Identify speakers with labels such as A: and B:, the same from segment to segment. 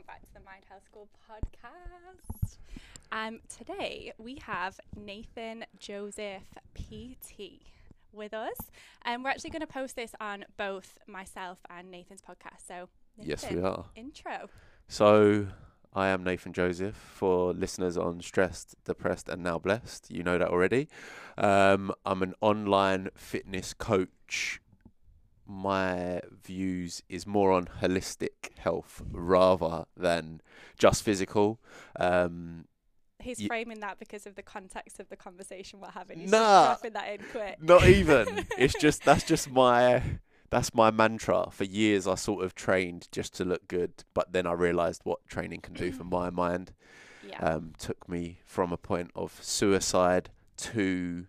A: welcome back to the Mind Health School podcast. Um, today we have Nathan Joseph PT with us, and we're actually going to post this on both myself and Nathan's podcast. So, Nathan,
B: Yes, we are.
A: Intro.
B: So, I am Nathan Joseph. For listeners on Stressed, Depressed, and Now Blessed, you know that already. Um, I'm an online fitness coach. My views is more on holistic health rather than just physical. Um,
A: He's
B: Ye-
A: framing that because of the context of the conversation we're having. He's
B: Nah.
A: just that in quick.
B: not even. it's just that's just my that's my mantra. For years, I sort of trained just to look good, but then I realised what training can do for my mind.
A: Yeah.
B: um, took me from a point of suicide to,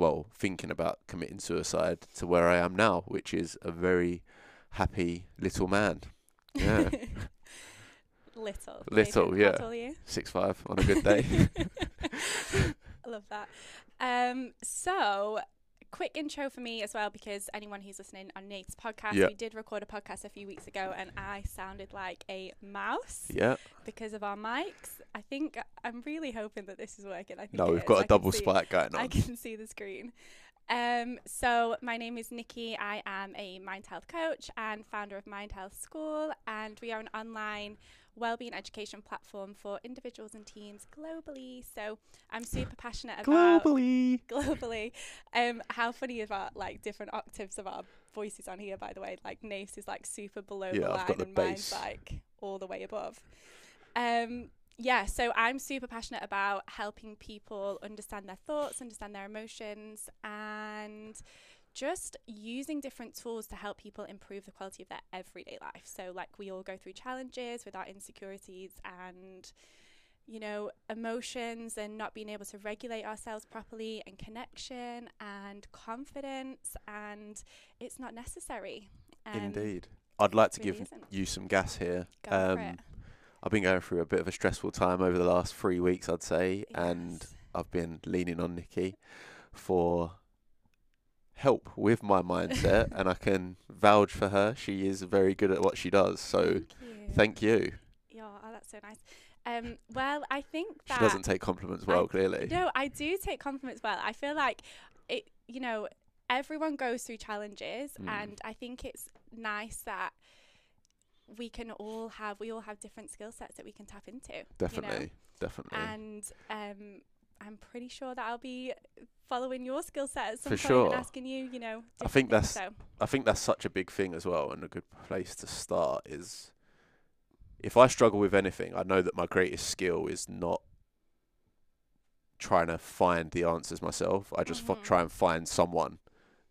B: well, thinking about committing suicide to where I am now, which is a very happy little man. Yeah,
A: little.
B: Little, yeah.
A: How tall are you?
B: six five on a good day.
A: I love that. Um, so, quick intro for me as well, because anyone who's listening on Nate's podcast,
B: Yeah.
A: we did record a podcast a few weeks ago, and I sounded like a mouse
B: yeah,
A: because of our mics. I think I'm really hoping that this is working. I think
B: no, we've
A: is.
B: got
A: I
B: a
A: can
B: double spike going
A: I can see the screen. Um, so my name is Nikki. I am a mind health coach and founder of Mind Health School, and we are an online wellbeing education platform for individuals and teams globally. So I'm super passionate about
B: Globally,
A: globally. Um, how funny about like different octaves of our voices on here, by the way. Like Nace is like super below the
B: Yeah, I've
A: line,
B: the
A: and mine's like all the way above. Um, yeah, so I'm super passionate about helping people understand their thoughts, understand their emotions, and just using different tools to help people improve the quality of their everyday life. So, like, we all go through challenges with our insecurities and, you know, emotions and not being able to regulate ourselves properly, and connection and confidence, and it's not necessary. Um,
B: indeed. I'd like to
A: really
B: give
A: isn't.
B: you some gas here.
A: Go for it.
B: Um, I've been going through a bit of a stressful time over the last three weeks, I'd say, and I've been leaning on Nikki for help with my mindset, and I can vouch for her. She is very good at what she does. So
A: Thank you.
B: thank you.
A: Yeah, oh, that's so nice. Um, well, I think that She
B: doesn't take compliments well,
A: I-
B: clearly.
A: no, I do take compliments well. I feel like it. You know, everyone goes through challenges,
B: Mm.
A: and I think it's nice that we can all have we all have different skill sets that we can tap into. you know?
B: Definitely, definitely.
A: And um, I'm pretty sure that I'll be following your skill set at some
B: For
A: point
B: sure.
A: and asking you, you know.
B: I think that's-
A: so.
B: I think that's such a big thing as well, and a good place to start is if I struggle with anything, I know that my greatest skill is not trying to find the answers myself. I just fi-
A: Mhm.
B: try and find someone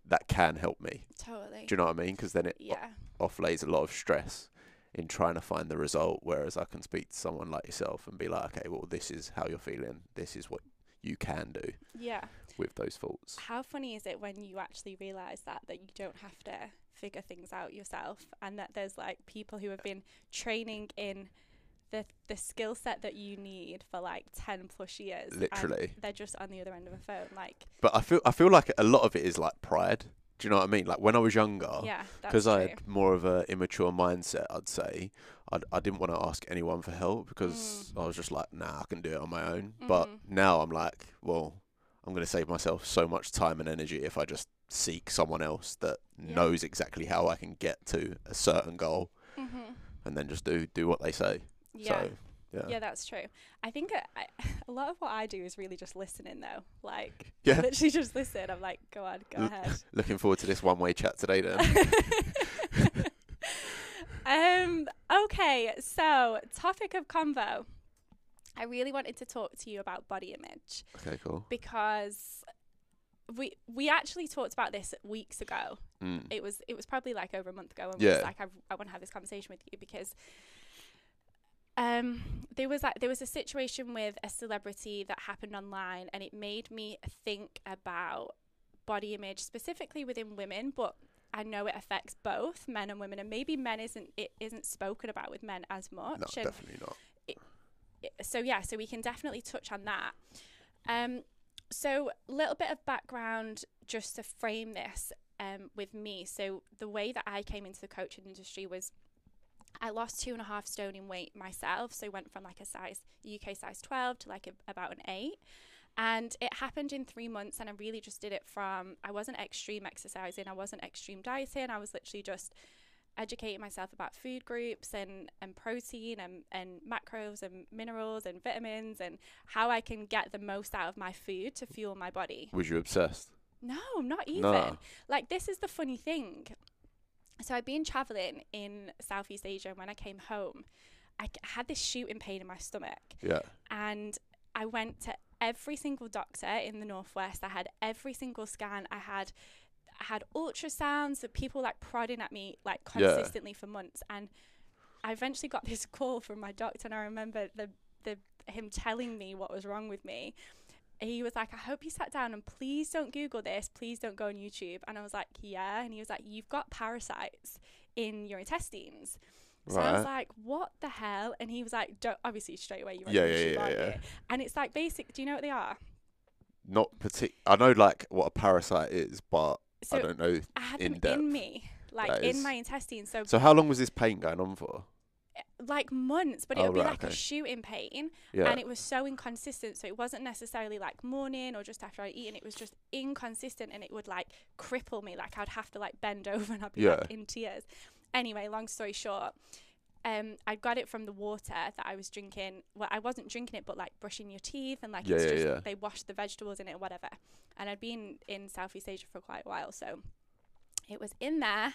B: that can help me.
A: totally.
B: Do you know what I mean? Because then it o-
A: yeah.
B: offlays a lot of stress in trying to find the result. Whereas I can speak to someone like yourself and be like, okay, well, this is how you're feeling. This is what you can do
A: Yeah.
B: with those thoughts.
A: How funny is it when you actually realize that that you don't have to figure things out yourself and that there's like people who have been training in the the skill set that you need for like 10 plus years and
B: Literally.
A: they're just on the other end of a phone like
B: But I feel I feel like a lot of it is like pride. Do you know what I mean? Like when I was younger,
A: yeah
B: because I had more of a immature mindset, I'd say I'd, I didn't want to ask anyone for help because
A: Mm.
B: I was just like, nah, I can do it on my own. But
A: Mhm.
B: now I'm like, well, I'm going to save myself so much time and energy if I just seek someone else that
A: Yeah.
B: knows exactly how I can get to a certain goal
A: Mhm.
B: and then just do do what they say.
A: yeah
B: So yeah,
A: yeah that's true I think I, I, a lot of what I do is really just listening though like
B: Yeah.
A: literally just listen I'm like go on go
B: L-
A: ahead
B: looking forward to this one way chat today then.
A: um okay so topic of convo i really wanted to talk to you about body image
B: okay, cool.
A: because we we actually talked about this weeks ago
B: Mm.
A: it was it was probably like over a month ago and we
B: Yeah.
A: was like I, I want to have this conversation with you because um there was like there was a situation with a celebrity that happened online and it made me think about body image specifically within women but I know it affects both men and women and maybe men isn't it isn't spoken about with men as much
B: No,
A: and
B: definitely not.
A: so yeah, so we can definitely touch on that. Um, so a little bit of background just to frame this um, with me. So the way that I came into the coaching industry was I lost two and a half stone in weight myself. So went from like a size UK size 12 to like a, about an eight. And it happened in three months. And I really just did it from, I wasn't extreme exercising, I wasn't extreme dieting. I was literally just educating myself about food groups and, and protein and, and macros and minerals and vitamins and how I can get the most out of my food to fuel my body.
B: Was you obsessed?
A: No, not even.
B: No.
A: Like, this is the funny thing. So, I'd been traveling in Southeast Asia, and when I came home, I c- had this shooting pain in my stomach.
B: Yeah.
A: And I went to every single doctor in the Northwest. I had every single scan. I had. I had ultrasounds of people like prodding at me like
B: Yeah.
A: consistently for months and I eventually got this call from my doctor and I remember the the him telling me what was wrong with me he was like, I hope you sat down and please don't Google this. Please don't go on YouTube. And I was like, yeah. And he was like, you've got parasites in your intestines. So I was like, what the hell? And he was like, don't, obviously straight away you went
B: Yeah, yeah,
A: YouTube,
B: yeah, yeah.
A: you? And it's like basic, do you know what they are?
B: Not partic. I know like what a parasite is, but
A: So
B: I don't know.
A: I had
B: in
A: them
B: depth.
A: in me, like
B: That
A: in
B: is-
A: my intestines. So,
B: So how long was this pain going on for?
A: Like months, but it
B: Oh,
A: would be
B: right,
A: like a shooting pain.
B: Yeah.
A: and it was so inconsistent so it wasn't necessarily like morning or just after i eaten it was just inconsistent and it would like cripple me like i'd have to like bend over and i'd be like in tears anyway long story short um, I got it from the water that I was drinking. Well, I wasn't drinking it, but like brushing your teeth and like
B: Yeah,
A: it's
B: yeah,
A: just
B: yeah.
A: they wash the vegetables in it or whatever. And I'd been in Southeast Asia for quite a while, so it was in there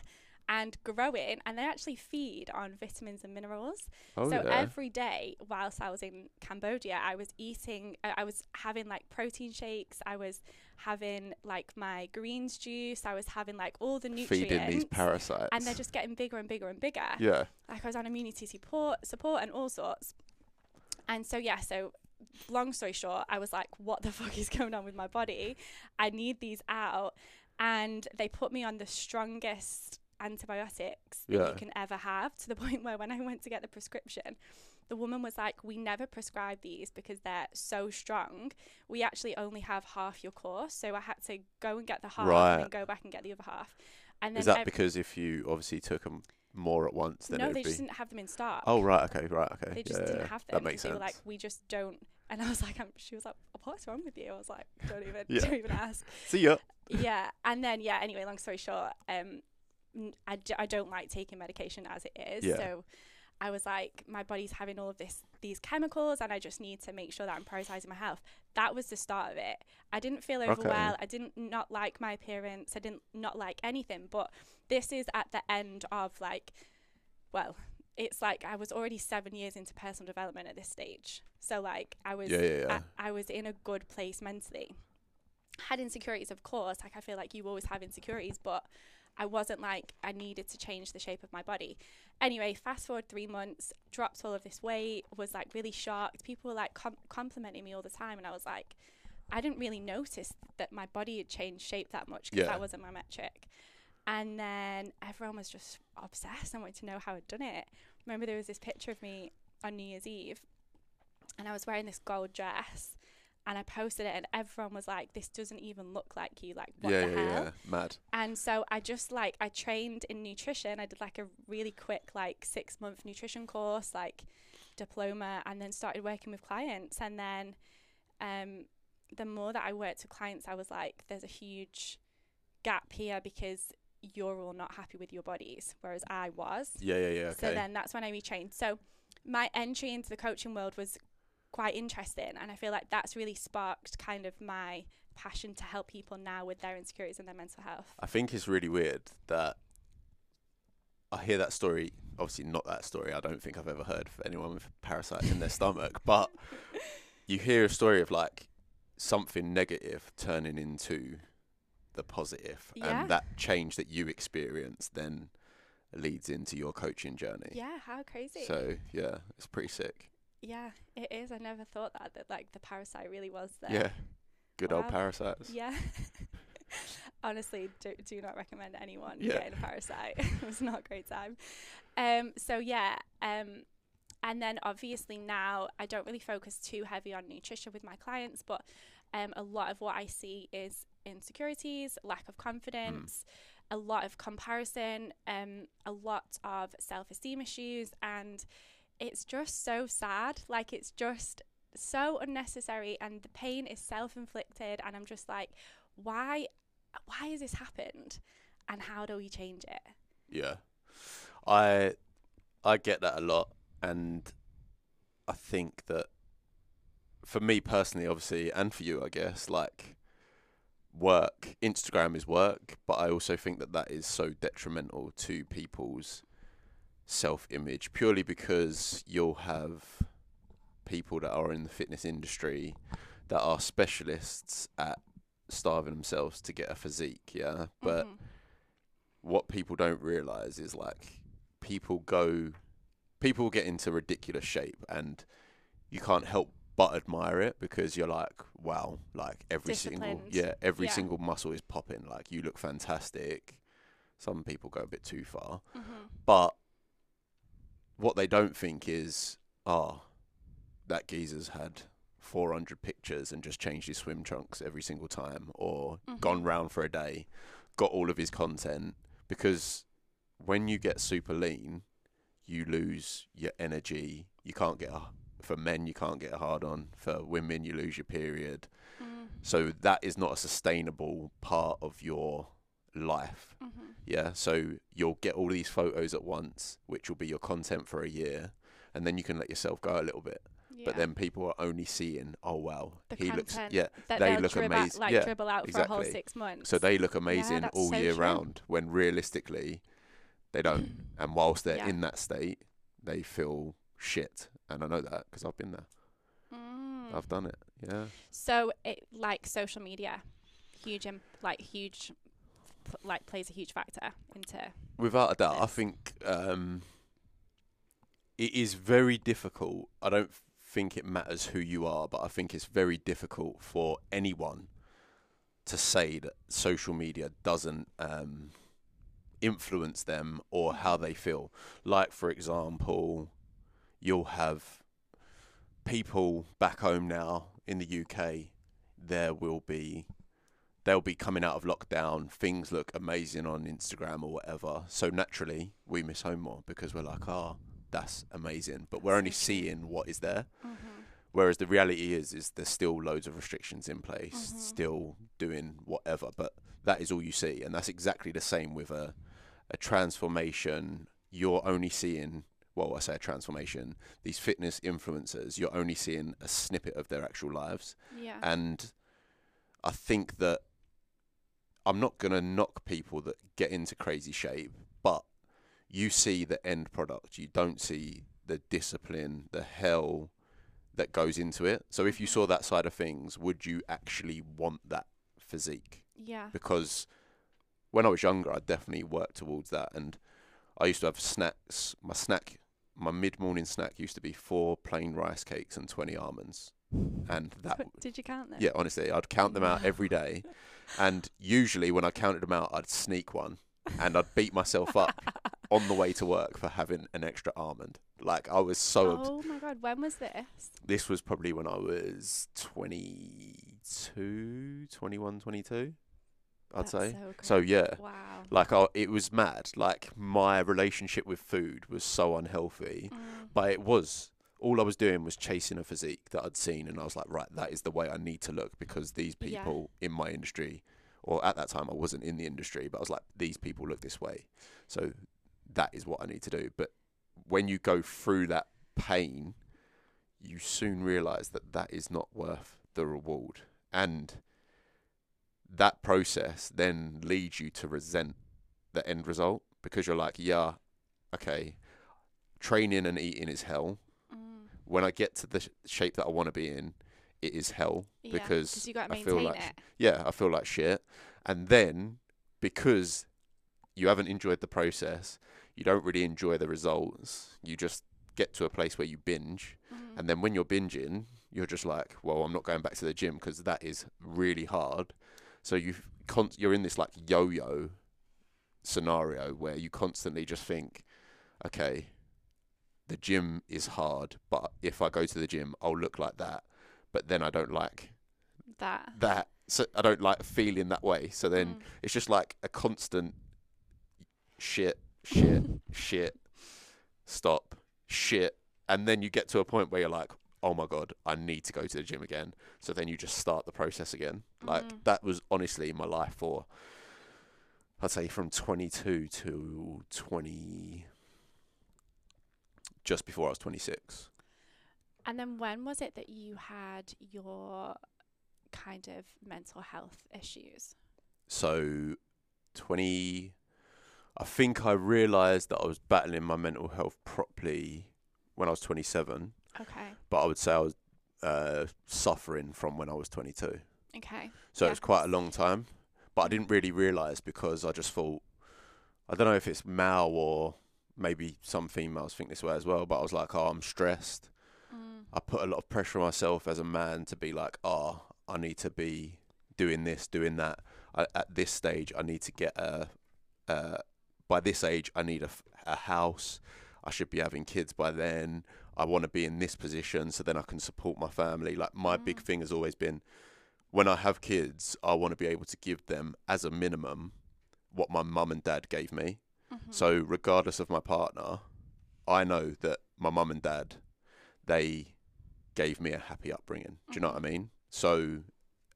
A: and growing. And they actually feed on vitamins and minerals.
B: oh
A: so
B: yeah.
A: every day whilst I was in Cambodia, I was eating, I I was having like protein shakes. I was having like my greens juice. I was having like all the nutrients.
B: Feeding these parasites.
A: and they're just getting bigger and bigger and bigger.
B: yeah.
A: Like I was on immunity support, support and all sorts. And so yeah, so long story short, I was like, what the fuck is going on with my body? I need these out. And they put me on the strongest antibiotics that
B: Yeah.
A: you can ever have to the point where when I went to get the prescription, the woman was like, We never prescribe these because they're so strong. We actually only have half your course. So I had to go and get the half and
B: Right.
A: then go back and get the other half. And then
B: Is that
A: ev-
B: because if you obviously took them more at once, then
A: no, they
B: would be?
A: just didn't have them in stock.
B: Oh right. Okay. Right. Okay.
A: They just
B: yeah,
A: didn't
B: yeah,
A: have them.
B: That makes
A: they
B: sense.
A: were like, we just don't. And I was like, I'm, she was like, what's wrong with you? I was like, don't even,
B: Yeah.
A: don't even ask.
B: See ya.
A: yeah. And then, yeah, anyway, long story short, um, I, d- I don't like taking medication as it is.
B: Yeah.
A: So I was like, my body's having all of this, these chemicals, and I just need to make sure that I'm prioritizing my health. That was the start of it. I didn't feel
B: Okay.
A: overwell. I didn't not like my appearance. I didn't not like anything. But this is at the end of like, well, it's like I was already seven years into personal development at this stage. So like I was
B: Yeah. Yeah. Yeah.
A: I, I was in a good place mentally. Had insecurities, of course. Like I feel like you always have insecurities, but I wasn't like I needed to change the shape of my body. Anyway, fast forward three months, dropped all of this weight, was like really shocked. People were like com- complimenting me all the time, and I was like, I didn't really notice that my body had changed shape that much because
B: Yeah.
A: that wasn't my metric. And then everyone was just obsessed and wanted to know how I'd done it. Remember, there was this picture of me on New Year's Eve, and I was wearing this gold dress, and I posted it, and everyone was like, "This doesn't even look like you. Like, what
B: yeah.
A: the
B: Yeah.
A: hell?"
B: Yeah. Mad.
A: And so I just like I trained in nutrition. I did like a really quick like six month nutrition course, like diploma, and then started working with clients. And then, um, the more that I worked with clients, I was like, "There's a huge gap here because you're all not happy with your bodies, whereas I was."
B: Yeah. Yeah. Yeah. Okay.
A: So then that's when I retrained. So my entry into the coaching world was quite interesting, and I feel like that's really sparked kind of my passion to help people now with their insecurities and their mental health.
B: I think it's really weird that I hear that story. Obviously, not that story. I don't think I've ever heard of anyone with parasites in their stomach. But you hear a story of like something negative turning into the positive,
A: Yeah.
B: and that change that you experience then leads into your coaching journey.
A: Yeah, how crazy.
B: So yeah, it's pretty sick.
A: Yeah, it is. I never thought that that like the parasite really was there.
B: Yeah, good old
A: Wow.
B: parasites.
A: Yeah. Honestly, do, do not recommend anyone
B: Yeah.
A: getting a parasite. it was not a great time. Um, so yeah, um, and then obviously now I don't really focus too heavy on nutrition with my clients, but um, a lot of what I see is insecurities, lack of confidence, a lot of comparison, um, a lot of self esteem issues, and it's just so sad. Like, it's just so unnecessary, and the pain is self inflicted. And I'm just like, why? Why has this happened? And how do we change it?
B: Yeah, I I get that a lot, and I think that for me personally, obviously, and for you, I guess, like work, Instagram is work, but I also think that that is so detrimental to people's self image purely because you'll have people that are in the fitness industry that are specialists at starving themselves to get a physique, yeah. But
A: Mhm.
B: what people don't realize is like people go people get into ridiculous shape and you can't help but admire it because you're like wow like every single yeah every
A: Yeah.
B: single muscle is popping like you look fantastic some people go a bit too far
A: Mhm.
B: but what they don't think is ah that geezer's had 400 pictures and just changed his swim trunks every single time or
A: Mhm.
B: gone round for a day got all of his content because when you get super lean you lose your energy you can't get a for men you can't get a hard on for women you lose your period
A: Mm.
B: so that is not a sustainable part of your life
A: Mhm.
B: yeah, so you'll get all these photos at once, which will be your content for a year, and then you can let yourself go a little bit.
A: Yeah.
B: But then people are only seeing, oh wow,
A: The
B: he looks, yeah. they look amazing.
A: like
B: Yeah,
A: dribble out for a whole
B: exactly.
A: six months.
B: So they look amazing
A: that's
B: all
A: so
B: year
A: true.
B: round, when realistically, they don't. and whilst they're
A: Yeah.
B: in that state, they feel shit, and I know that because I've been there.
A: Mm.
B: I've done it. Yeah.
A: So it like social media, huge, Im- like huge, pl- like plays a huge factor into.
B: Without a doubt, I think um, it is very difficult. I don't think it matters who you are, but I think it's very difficult for anyone to say that social media doesn't um, influence them or how they feel. Like, for example, you'll have people back home now in the UK. There will be they'll be coming out of lockdown. Things look amazing on Instagram or whatever. So naturally, we miss home more because we're like, oh, that's amazing. But we're only seeing what is there.
A: Mm-hmm.
B: Whereas the reality is, is there's still loads of restrictions in place,
A: Mhm.
B: still doing whatever. But that is all you see, and that's exactly the same with a a transformation. You're only seeing. Well, I say a transformation. These fitness influencers, you're only seeing a snippet of their actual lives.
A: Yeah.
B: And I think that I'm not going to knock people that get into crazy shape, but you see the end product. You don't see the discipline, the hell that goes into it. So if you saw that side of things, would you actually want that physique?
A: yeah.
B: Because when I was younger, I definitely worked towards that. And I used to have snacks. My snack, my mid morning snack used to be four plain rice cakes and 20 almonds. And that
A: Did you count them?
B: yeah, honestly, I'd count them out every day, and usually when I counted them out, I'd sneak one, and I'd beat myself up on the way to work for having an extra almond. Like I was so. obs-
A: Oh my god, when was this?
B: this was probably when I was 22, 21, 22, I'd
A: That's
B: say.
A: So,
B: So yeah,
A: Wow.
B: like I, it was mad. Like my relationship with food was so unhealthy,
A: Mm.
B: but it was all I was doing was chasing a physique that I'd seen, and I was like, right, that is the way I need to look because these
A: Yeah.
B: people in my industry, or at that time I wasn't in the industry, but I was like, these people look this way, so that is what I need to do. But when you go through that pain, you soon realize that that is not worth the reward, and that process then leads you to resent the end result because you're like, yeah, okay, training and eating is hell. When I get to the sh- shape that I want to be in, it is hell
A: Yeah,
B: because
A: you got to
B: I feel like
A: it.
B: yeah, I feel like shit. And then because you haven't enjoyed the process, you don't really enjoy the results. You just get to a place where you binge,
A: Mm.
B: and then when you're binging, you're just like, well, I'm not going back to the gym because that is really hard. So you con- you're in this like yo-yo scenario where you constantly just think, okay, the gym is hard, but if I go to the gym, I'll look like that. But then I don't like
A: that.
B: that. So I don't like feeling that way. So then
A: Mm.
B: it's just like a constant shit, shit, shit, stop, shit, and then you get to a point where you're like, oh my god, I need to go to the gym again. So then you just start the process again. Like
A: Mhm.
B: that was honestly my life for, I'd say from 22 to 20, just before I was 26.
A: And then when was it that you had your kind of mental health issues?
B: So, 20, I think I realised that I was battling my mental health properly when I was 27,
A: Okay.
B: but I would say I was uh, suffering from when I was 22.
A: Okay.
B: So
A: Yeah.
B: it was quite a long time, but I didn't really realise because I just thought, I don't know if it's male or maybe some females think this way as well, but I was like, oh, I'm stressed.
A: Mm.
B: I put a lot of pressure on myself as a man to be like, oh, I need to be doing this, doing that. I, at this stage, I need to get a. Uh, by this age, I need a, a house. I should be having kids by then. I want to be in this position so then I can support my family. Like my big
A: Mm.
B: thing has always been, when I have kids, I want to be able to give them as a minimum what my mum and dad gave me.
A: Mhm.
B: So regardless of my partner, I know that my mum and dad, they gave me a happy upbringing. Do you know what I mean? So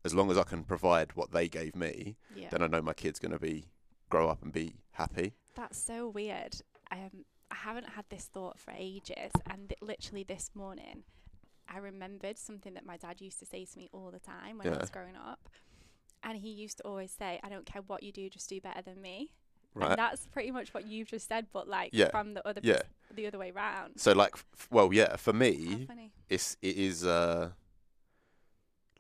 B: as long as I can provide what they gave me,
A: yeah.
B: then I know my kid's gonna be grow up and be happy.
A: That's so weird. Um, I haven't had this thought for ages, and th- literally this morning, I remembered something that my dad used to say to me all the time when I was growing up, and he used to always say, "I don't care what you do, just do better than me."
B: Right.
A: And that's pretty much what you've just said, but like
B: Yeah.
A: from the other
B: Yeah.
A: the other way round.
B: So like, f- well, yeah, for me, it's it is uh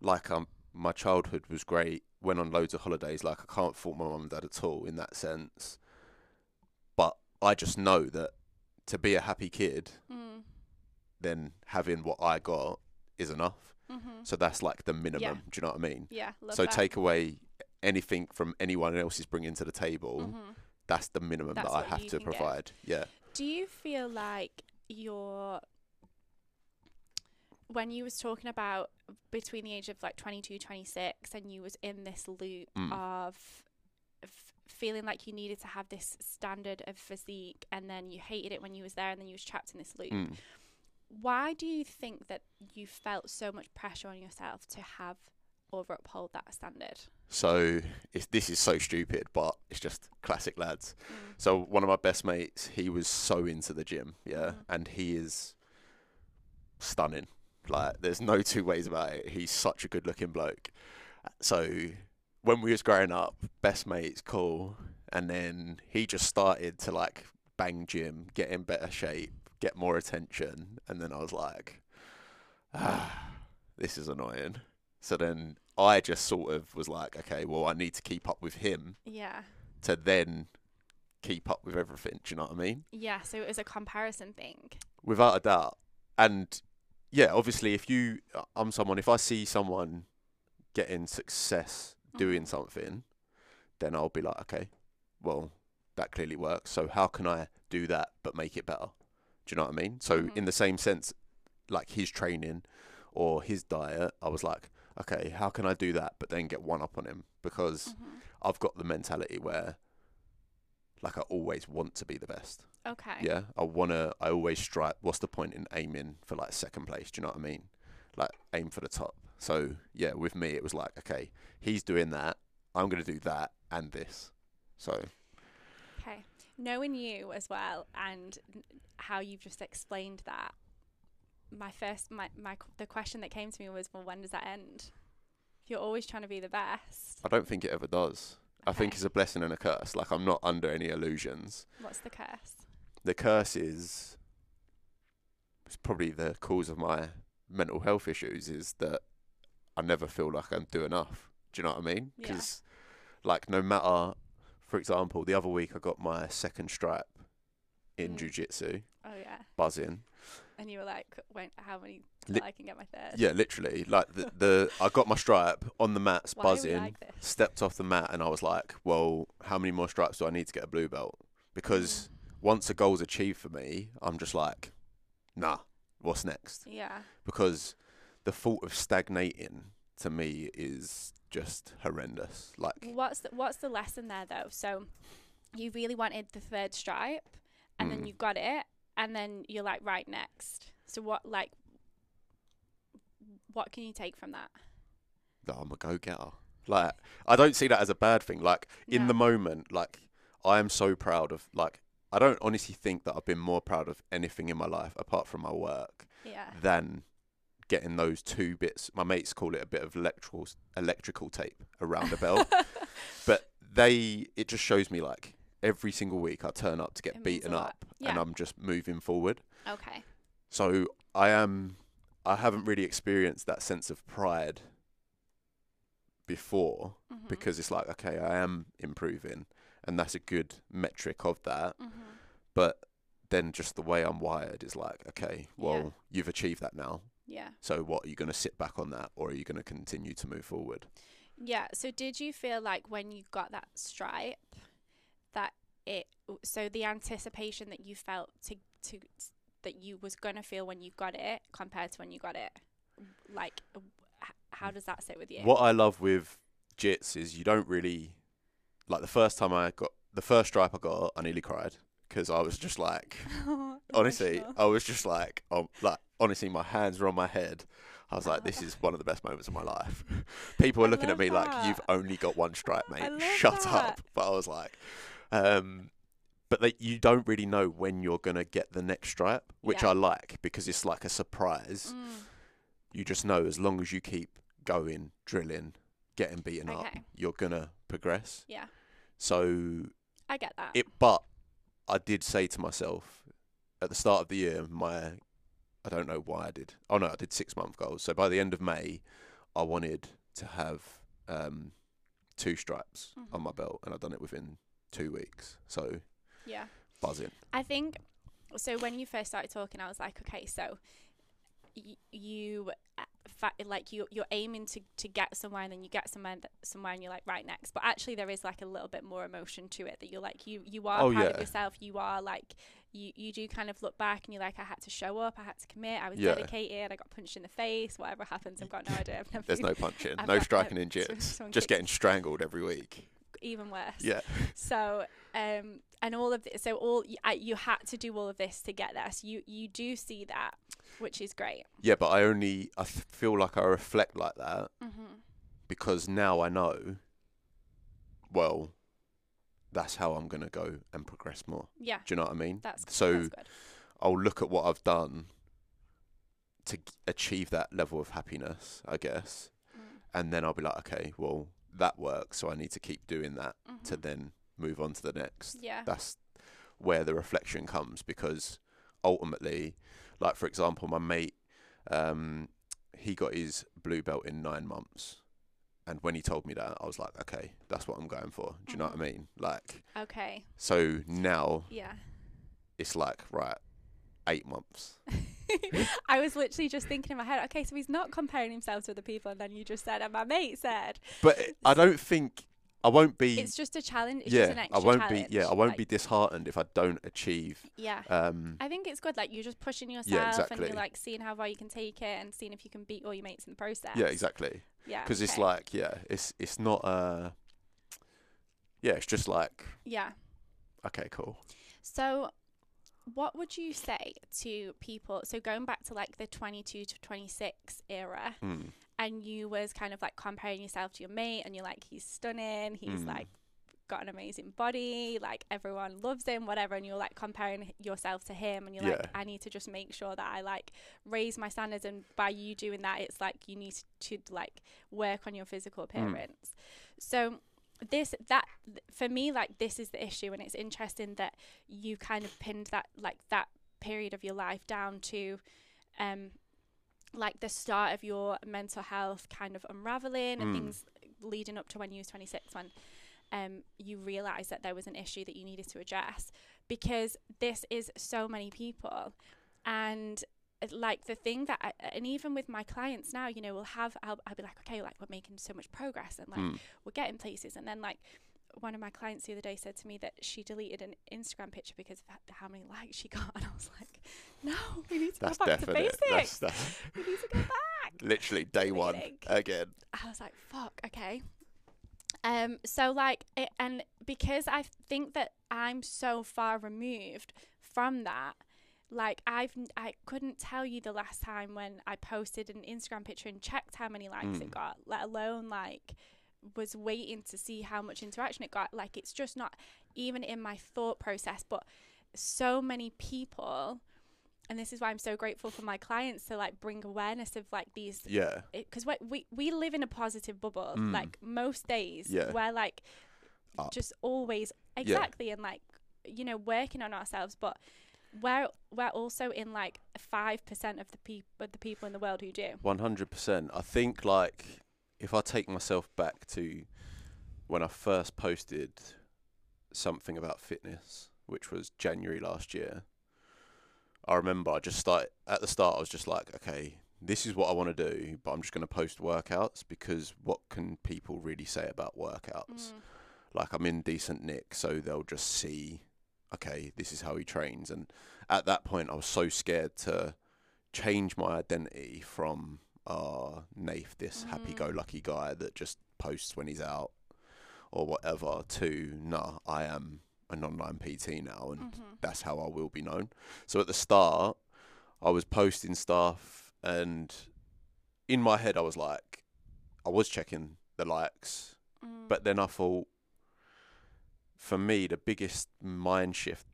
B: like um my childhood was great. Went on loads of holidays. Like I can't fault my mum and dad at all in that sense. But I just know that to be a happy kid,
A: Mm.
B: then having what I got is enough.
A: Mhm.
B: So that's like the minimum. Do you know what I mean?
A: Yeah.
B: So
A: that.
B: take away anything from anyone else is bringing to the table.
A: Mhm.
B: That's the minimum
A: That's
B: that I have to provide. Yeah.
A: Do you feel like you're when you was talking about between the age of like 22 26 and you was in this loop
B: Mm.
A: of f- feeling like you needed to have this standard of physique and then you hated it when you was there and then you was trapped in this loop
B: Mm.
A: why do you think that you felt so much pressure on yourself to have or uphold that standard
B: So it's, this is so stupid, but it's just classic lads.
A: Mm.
B: So one of my best mates, he was so into the gym, yeah,
A: Mhm.
B: and he is stunning. Like there's no two ways about it. He's such a good-looking bloke. So when we was growing up, best mates, cool, and then he just started to like bang gym, get in better shape, get more attention, and then I was like, ah, this is annoying. So then I just sort of was like, okay, well, I need to keep up with him
A: yeah
B: to then keep up with everything. Do you know what I mean?
A: yeah so it was a comparison thing
B: Without a doubt. And yeah, obviously, if you, I'm someone, if I see someone getting success doing
A: Mhm.
B: something, then I'll be like, okay, well, that clearly works. So how can I do that but make it better? Do you know what I mean? So
A: Mhm.
B: in the same sense, like his training or his diet, I was like, okay, how can I do that but then get one up on him? Because
A: Mhm.
B: I've got the mentality where like I always want to be the best.
A: okay
B: Yeah. I wanna I always strive what's the point in aiming for like second place? Do you know what I mean? Like aim for the top. So yeah, with me it was like, okay, he's doing that, I'm gonna do that and this. So
A: Okay. Knowing you as well and how you've just explained that, my first, my, my, the question that came to me was, well, when does that end? If you're always trying to be the best,
B: I don't think it ever does. I think it's a blessing and a curse. Like I'm not under any illusions.
A: what's the curse?
B: The curse is it's probably the cause of my mental health issues is that I never feel like I'm doing enough. Do you know what I mean?
A: Yeah.
B: Because like no matter, for example, the other week I got my second stripe in
A: Mm.
B: jiu-jitsu,
A: Oh, yeah.
B: buzzing.
A: And you were like, when, how many
B: Li-
A: I can get my third?
B: Yeah, literally. Like the, the I got my stripe on the mats,
A: Why are we
B: buzzing.
A: like this?
B: stepped off the mat and I was like, well, how many more stripes do I need to get a blue belt? Because once a goal's achieved for me, I'm just like, nah, what's next?
A: Mm. Yeah.
B: Because the thought of stagnating to me is just horrendous. Like,
A: What's the, what's the lesson there though? So you really wanted the third stripe and then
B: Mm.
A: you got it and then you're like right next so what like what can you take from that
B: that I'm a go getter. Like I don't see that as a bad thing. Like in
A: No.
B: the moment, like I am so proud of like I don't honestly think that I've been more proud of anything in my life apart from my work
A: yeah
B: than getting those two bits. My mates call it a bit of electrical electrical tape around a belt, but they it just shows me like every single week I turn up to get
A: It means a
B: beaten
A: lot.
B: up and I'm just moving forward.
A: okay
B: So I am I haven't really experienced that sense of pride before
A: Mhm.
B: because it's like okay I am improving and that's a good metric of that
A: Mhm.
B: but then just the way I'm wired is like okay well
A: Yeah.
B: you've achieved that now
A: yeah
B: so what are you going to sit back on that or are you going to continue to move forward
A: Yeah. So did you feel like when you got that stripe that it so the anticipation that you felt to to that you was gonna feel when you got it compared to when you got it like how does that sit with you?
B: what I love with jits is you don't really like the first time I got the first stripe I got I nearly cried because I was just like honestly,
A: Emotional.
B: I was just like, um, like honestly, my hands were on my head. I was like, this is one of the best moments of my life. People were looking at me like, you've only got one stripe, mate. Shut
A: that.
B: up. But I was like, um, but like, you don't really know when you're gonna get the next stripe, which
A: Yeah.
B: I like because it's like a surprise.
A: Mm,
B: You just know as long as you keep going, drilling, getting beaten up, you're gonna progress.
A: yeah,
B: So
A: I get that.
B: it but I did say to myself at the start of the year my I don't know why I did oh no I did six month goals so by the end of May I wanted to have um two stripes on my belt and I'd done it within two weeks so
A: yeah.
B: buzzing
A: I think so. When you first started talking, I was like, okay, so y- you uh, like you you're aiming to to get somewhere, and then you get somewhere th- somewhere, and you're like right next. But actually, there is like a little bit more emotion to it that you're like you you are
B: Oh,
A: proud
B: yeah.
A: of yourself. You are like. You, you do kind of look back and you're like I had to show up I had to commit I was
B: Yeah.
A: dedicated I got punched in the face whatever happens I've got no idea I've never
B: there's no punching
A: I've
B: no striking
A: no,
B: in jits just getting strangled every week
A: even worse.
B: Yeah.
A: So um and all of this so all I, you had to do all of this to get there. So you you do see that which is great.
B: Yeah but I only I th- feel like I reflect like that
A: mm-hmm.
B: because now I know well that's how I'm gonna go and progress more.
A: Yeah.
B: Do you know what I mean?
A: That's
B: So-
A: that's good.
B: I'll look at what I've done to g- achieve that level of happiness, I guess,
A: mm.
B: and then I'll be like, okay, well, that works, so I need to keep doing that to
A: Mhm.
B: then move on to the next.
A: yeah
B: That's where the reflection comes because ultimately, like for example, my mate, um, he got his blue belt in nine months. And when he told me that, I was like, okay, that's what I'm going for. Do you know what I
A: Mhm.
B: mean? Like,
A: okay
B: so now
A: yeah
B: it's like, right, eight months.
A: I was literally just thinking in my head okay so he's not comparing himself to other people and then you just said and my mate said
B: But I don't think I won't be.
A: it's just a challenge it's just an
B: yeah, I won't
A: challenge.
B: be. Yeah, I won't
A: like,
B: be disheartened if I don't achieve.
A: yeah
B: Um,
A: I think it's good like you're just pushing yourself and
B: exactly.
A: you're like seeing how far you can take it and seeing if you can beat all your mates in the process
B: yeah, exactly.
A: yeah
B: Because it's like, yeah, it's it's not. Uh, yeah, it's just like,
A: yeah
B: okay, cool.
A: So, what would you say to people? So, going back to like the 22 to 26 era,
B: Mm.
A: and you was kind of like comparing yourself to your mate, and you're like, he's stunning, he's
B: Mm.
A: like got an amazing body, like everyone loves him, whatever, and you're like comparing yourself to him, and you're like, I need to just make sure that I like raise my standards, and by you doing that, it's like you need to, like work on your physical
B: Mm.
A: appearance. So, this that for me like this is the issue and it's interesting that you kind of pinned that like that period of your life down to um like the start of your mental health kind of unraveling and
B: Mm.
A: things leading up to when you was 26 when um you realized that there was an issue that you needed to address because this is so many people and like the thing that I, and even with my clients now you know we'll have I'll, I'll be like okay like we're making so much progress and like
B: Mm.
A: we're getting places. And then like one of my clients the other day said to me that she deleted an Instagram picture because of how many likes she got and I was like no we need to
B: That's
A: go back to basics.
B: That's, that's
A: we need to go back.
B: Literally day one again.
A: I was like fuck okay. Um, so like, it, and because I think that I'm so far removed from that, like I've I couldn't tell you the last time when I posted an Instagram picture and checked how many likes it
B: Mm.
A: got, let alone like was waiting to see how much interaction it got. Like it's just not even in my thought process, but so many people and this is why I'm so grateful for my clients to like bring awareness of like these
B: Yeah.
A: because we, we live in a positive bubble
B: Mm.
A: like most days
B: Yeah.
A: we're like
B: Up.
A: just always exactly and like you know working on ourselves but we're we're also in like 5% of the people of the people in the world who do
B: One hundred percent. I think like if I take myself back to when I first posted something about fitness, which was January last year, I remember I just started at the start. I was just like, okay, this is what I want to do, but I'm just going to post workouts because what can people really say about workouts?
A: Mm.
B: Like I'm in decent nick, so they'll just see, okay, this is how he trains. And at that point, I was so scared to change my identity from uh Nath, this
A: Mhm.
B: happy-go-lucky guy that just posts when he's out or whatever, to nah, I am an online PT now, and
A: Mhm.
B: that's how I will be known. So at the start, I was posting stuff, and in my head, I was like, I was checking the likes,
A: Mm.
B: but then I thought, for me, the biggest mind shift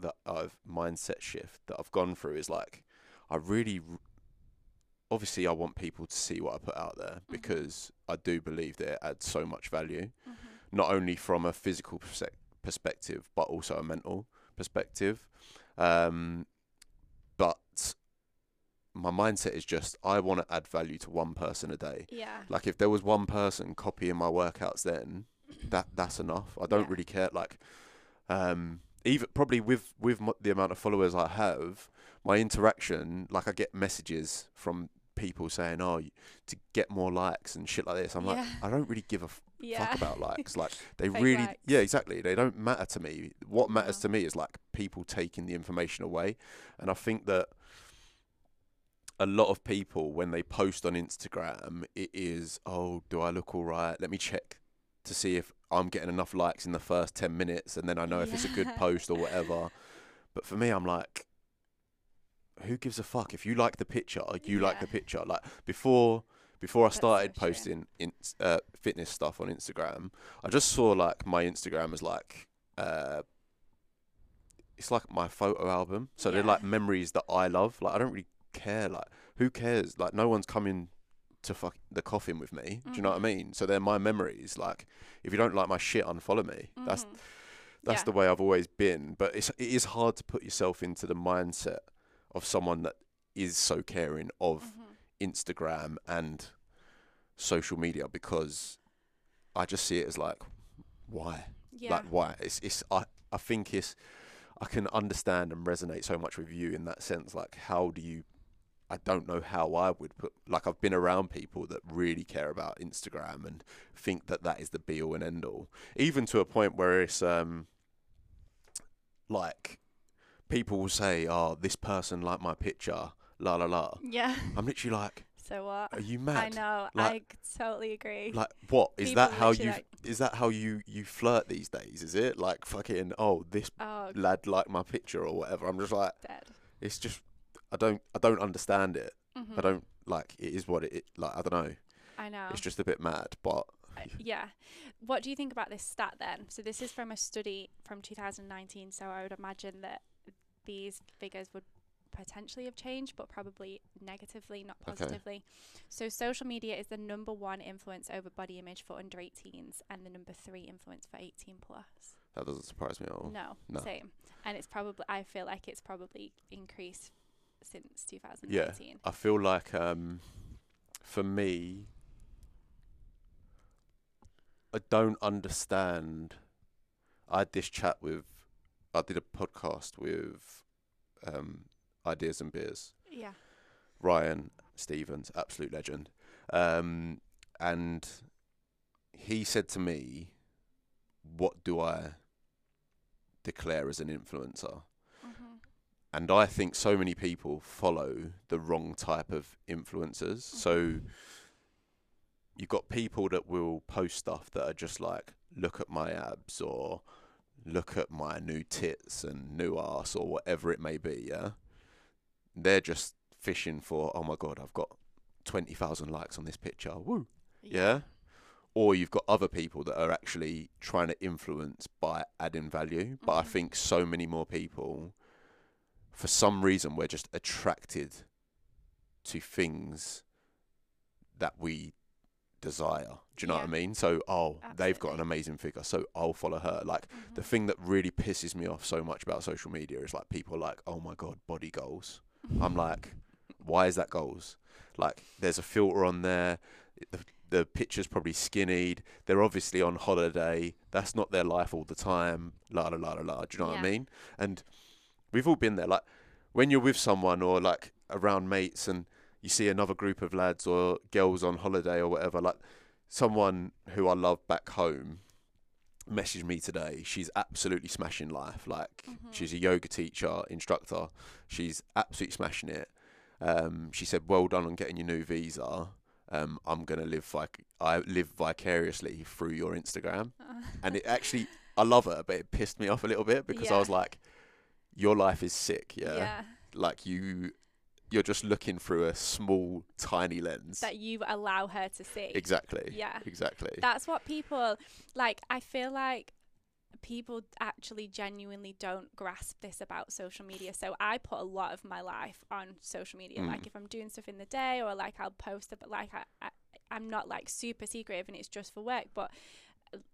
B: that I've mindset shift that I've gone through is like, I really, obviously, I want people to see what I put out there
A: Mhm.
B: because I do believe that it adds so much value,
A: Mhm.
B: not only from a physical perse- perspective but also a mental perspective. Um, but my mindset is just I want to add value to one person a day.
A: yeah
B: Like if there was one person copying my workouts, then that that's enough. I don't
A: Yeah.
B: really care. Like, um, even probably with with m- the amount of followers I have, my interaction, like I get messages from people saying, "Oh, to get more likes and shit like this." I'm like, I don't really give a f-
A: yeah
B: fuck about likes. Like they
A: Fake
B: really,
A: likes.
B: yeah, exactly. They don't matter to me. What matters
A: No.
B: to me is like people taking the information away, and I think that a lot of people when they post on Instagram, it is, oh, do I look all right? Let me check to see if I'm getting enough likes in the first ten minutes, and then I know if it's a good post or whatever. But for me, I'm like, who gives a fuck if you like the picture? You like the picture. Like before, before I
A: That's so
B: started
A: true.
B: posting in, uh, fitness stuff on Instagram, I just saw like my Instagram as like, uh, it's like my photo album. So they're like memories that I love. Like I don't really care. Like who cares? Like no one's coming to fuck the coffin with me. Do you know what I
A: Mhm.
B: mean? So they're my memories. Like if you don't like my shit, unfollow me. That's
A: Mhm.
B: that's
A: Yeah.
B: the way I've always been. But it's it is hard to put yourself into the mindset of someone that is so caring of
A: Mhm.
B: Instagram and social media because I just see it as like why?
A: yeah
B: Like why? It's it's I I think it's I can understand and resonate so much with you in that sense. Like how do you I don't know how I would put like I've been around people that really care about Instagram and think that that is the be all and end all. Even to a point where it's um like people will say, "Oh, this person liked my picture." La la la.
A: yeah
B: I'm literally like,
A: so what
B: "Are you mad?
A: I know
B: Like-
A: I totally agree
B: Like what is
A: People
B: that how you
A: like-
B: is that how you you flirt these days? Is it like fucking oh this
A: oh
B: lad liked my picture or whatever? I'm just like
A: dead
B: it's just I don't I don't understand it.
A: Mhm.
B: I don't like it is what it, it like I don't know.
A: I know
B: It's just a bit mad, but
A: yeah. What do you think about this stat then? So this is from a study from 2019. So I would imagine that these figures would potentially have changed, but probably negatively, not
B: Okay.
A: positively. So social media is the number one influence over body image for under 18s, and the number three influence for 18 plus.
B: that doesn't surprise me at all.
A: No,
B: no.
A: same. And it's probably I feel like it's probably increased since 2019.
B: I feel like um for me I don't understand I had this chat with I did a podcast with um Ideas and Beers.
A: Yeah.
B: Ryan Stevens, absolute legend. Um and he said to me, What do I declare as an influencer? And I think so many people follow the wrong type of influencers. So you've got people that will post stuff that are just like, look at my abs or look at my new tits and new ass or whatever it may be. Yeah, they're just fishing for. Oh my god, I've got twenty thousand likes on this picture. Woo. Yeah. Or you've got other people that are actually trying to influence by adding value. But I
A: Mhm.
B: think so many more people, for some reason, we're just attracted to things that we desire. Do you know what I mean? So, oh, they've got an amazing figure, so I'll follow her. Like, the
A: Mhm.
B: thing that really pisses me off so much about social media is like people are like, oh my God, body goals. I'm like, why is that goals? Like, there's a filter on there. The, the picture's probably skinnied. They're obviously on holiday. That's not their life all the time. La la la la la. Do you know what I mean? And we've all been there. Like, when you're with someone or like around mates and you see another group of lads or girls on holiday or whatever, like someone who I love back home messaged me today. She's absolutely smashing life. Like
A: Mhm.
B: she's a yoga teacher, instructor. She's absolutely smashing it. Um, she said, "Well done on getting your new visa. Um, I'm gonna live vic- I live vicariously through your Instagram." And it actually, I love her, but it pissed me off a little bit because I was like, "Your life is sick, yeah.
A: yeah.
B: Like you, you're just looking through a small, tiny lens."
A: That you allow her to see.
B: exactly.
A: Yeah.
B: Exactly.
A: That's what people like. I feel like people actually genuinely don't grasp this about social media. So I put a lot of my life on social media.
B: Mm.
A: Like if I'm doing stuff in the day or like I'll post but like I, I I'm not like super secretive and it's just for work, but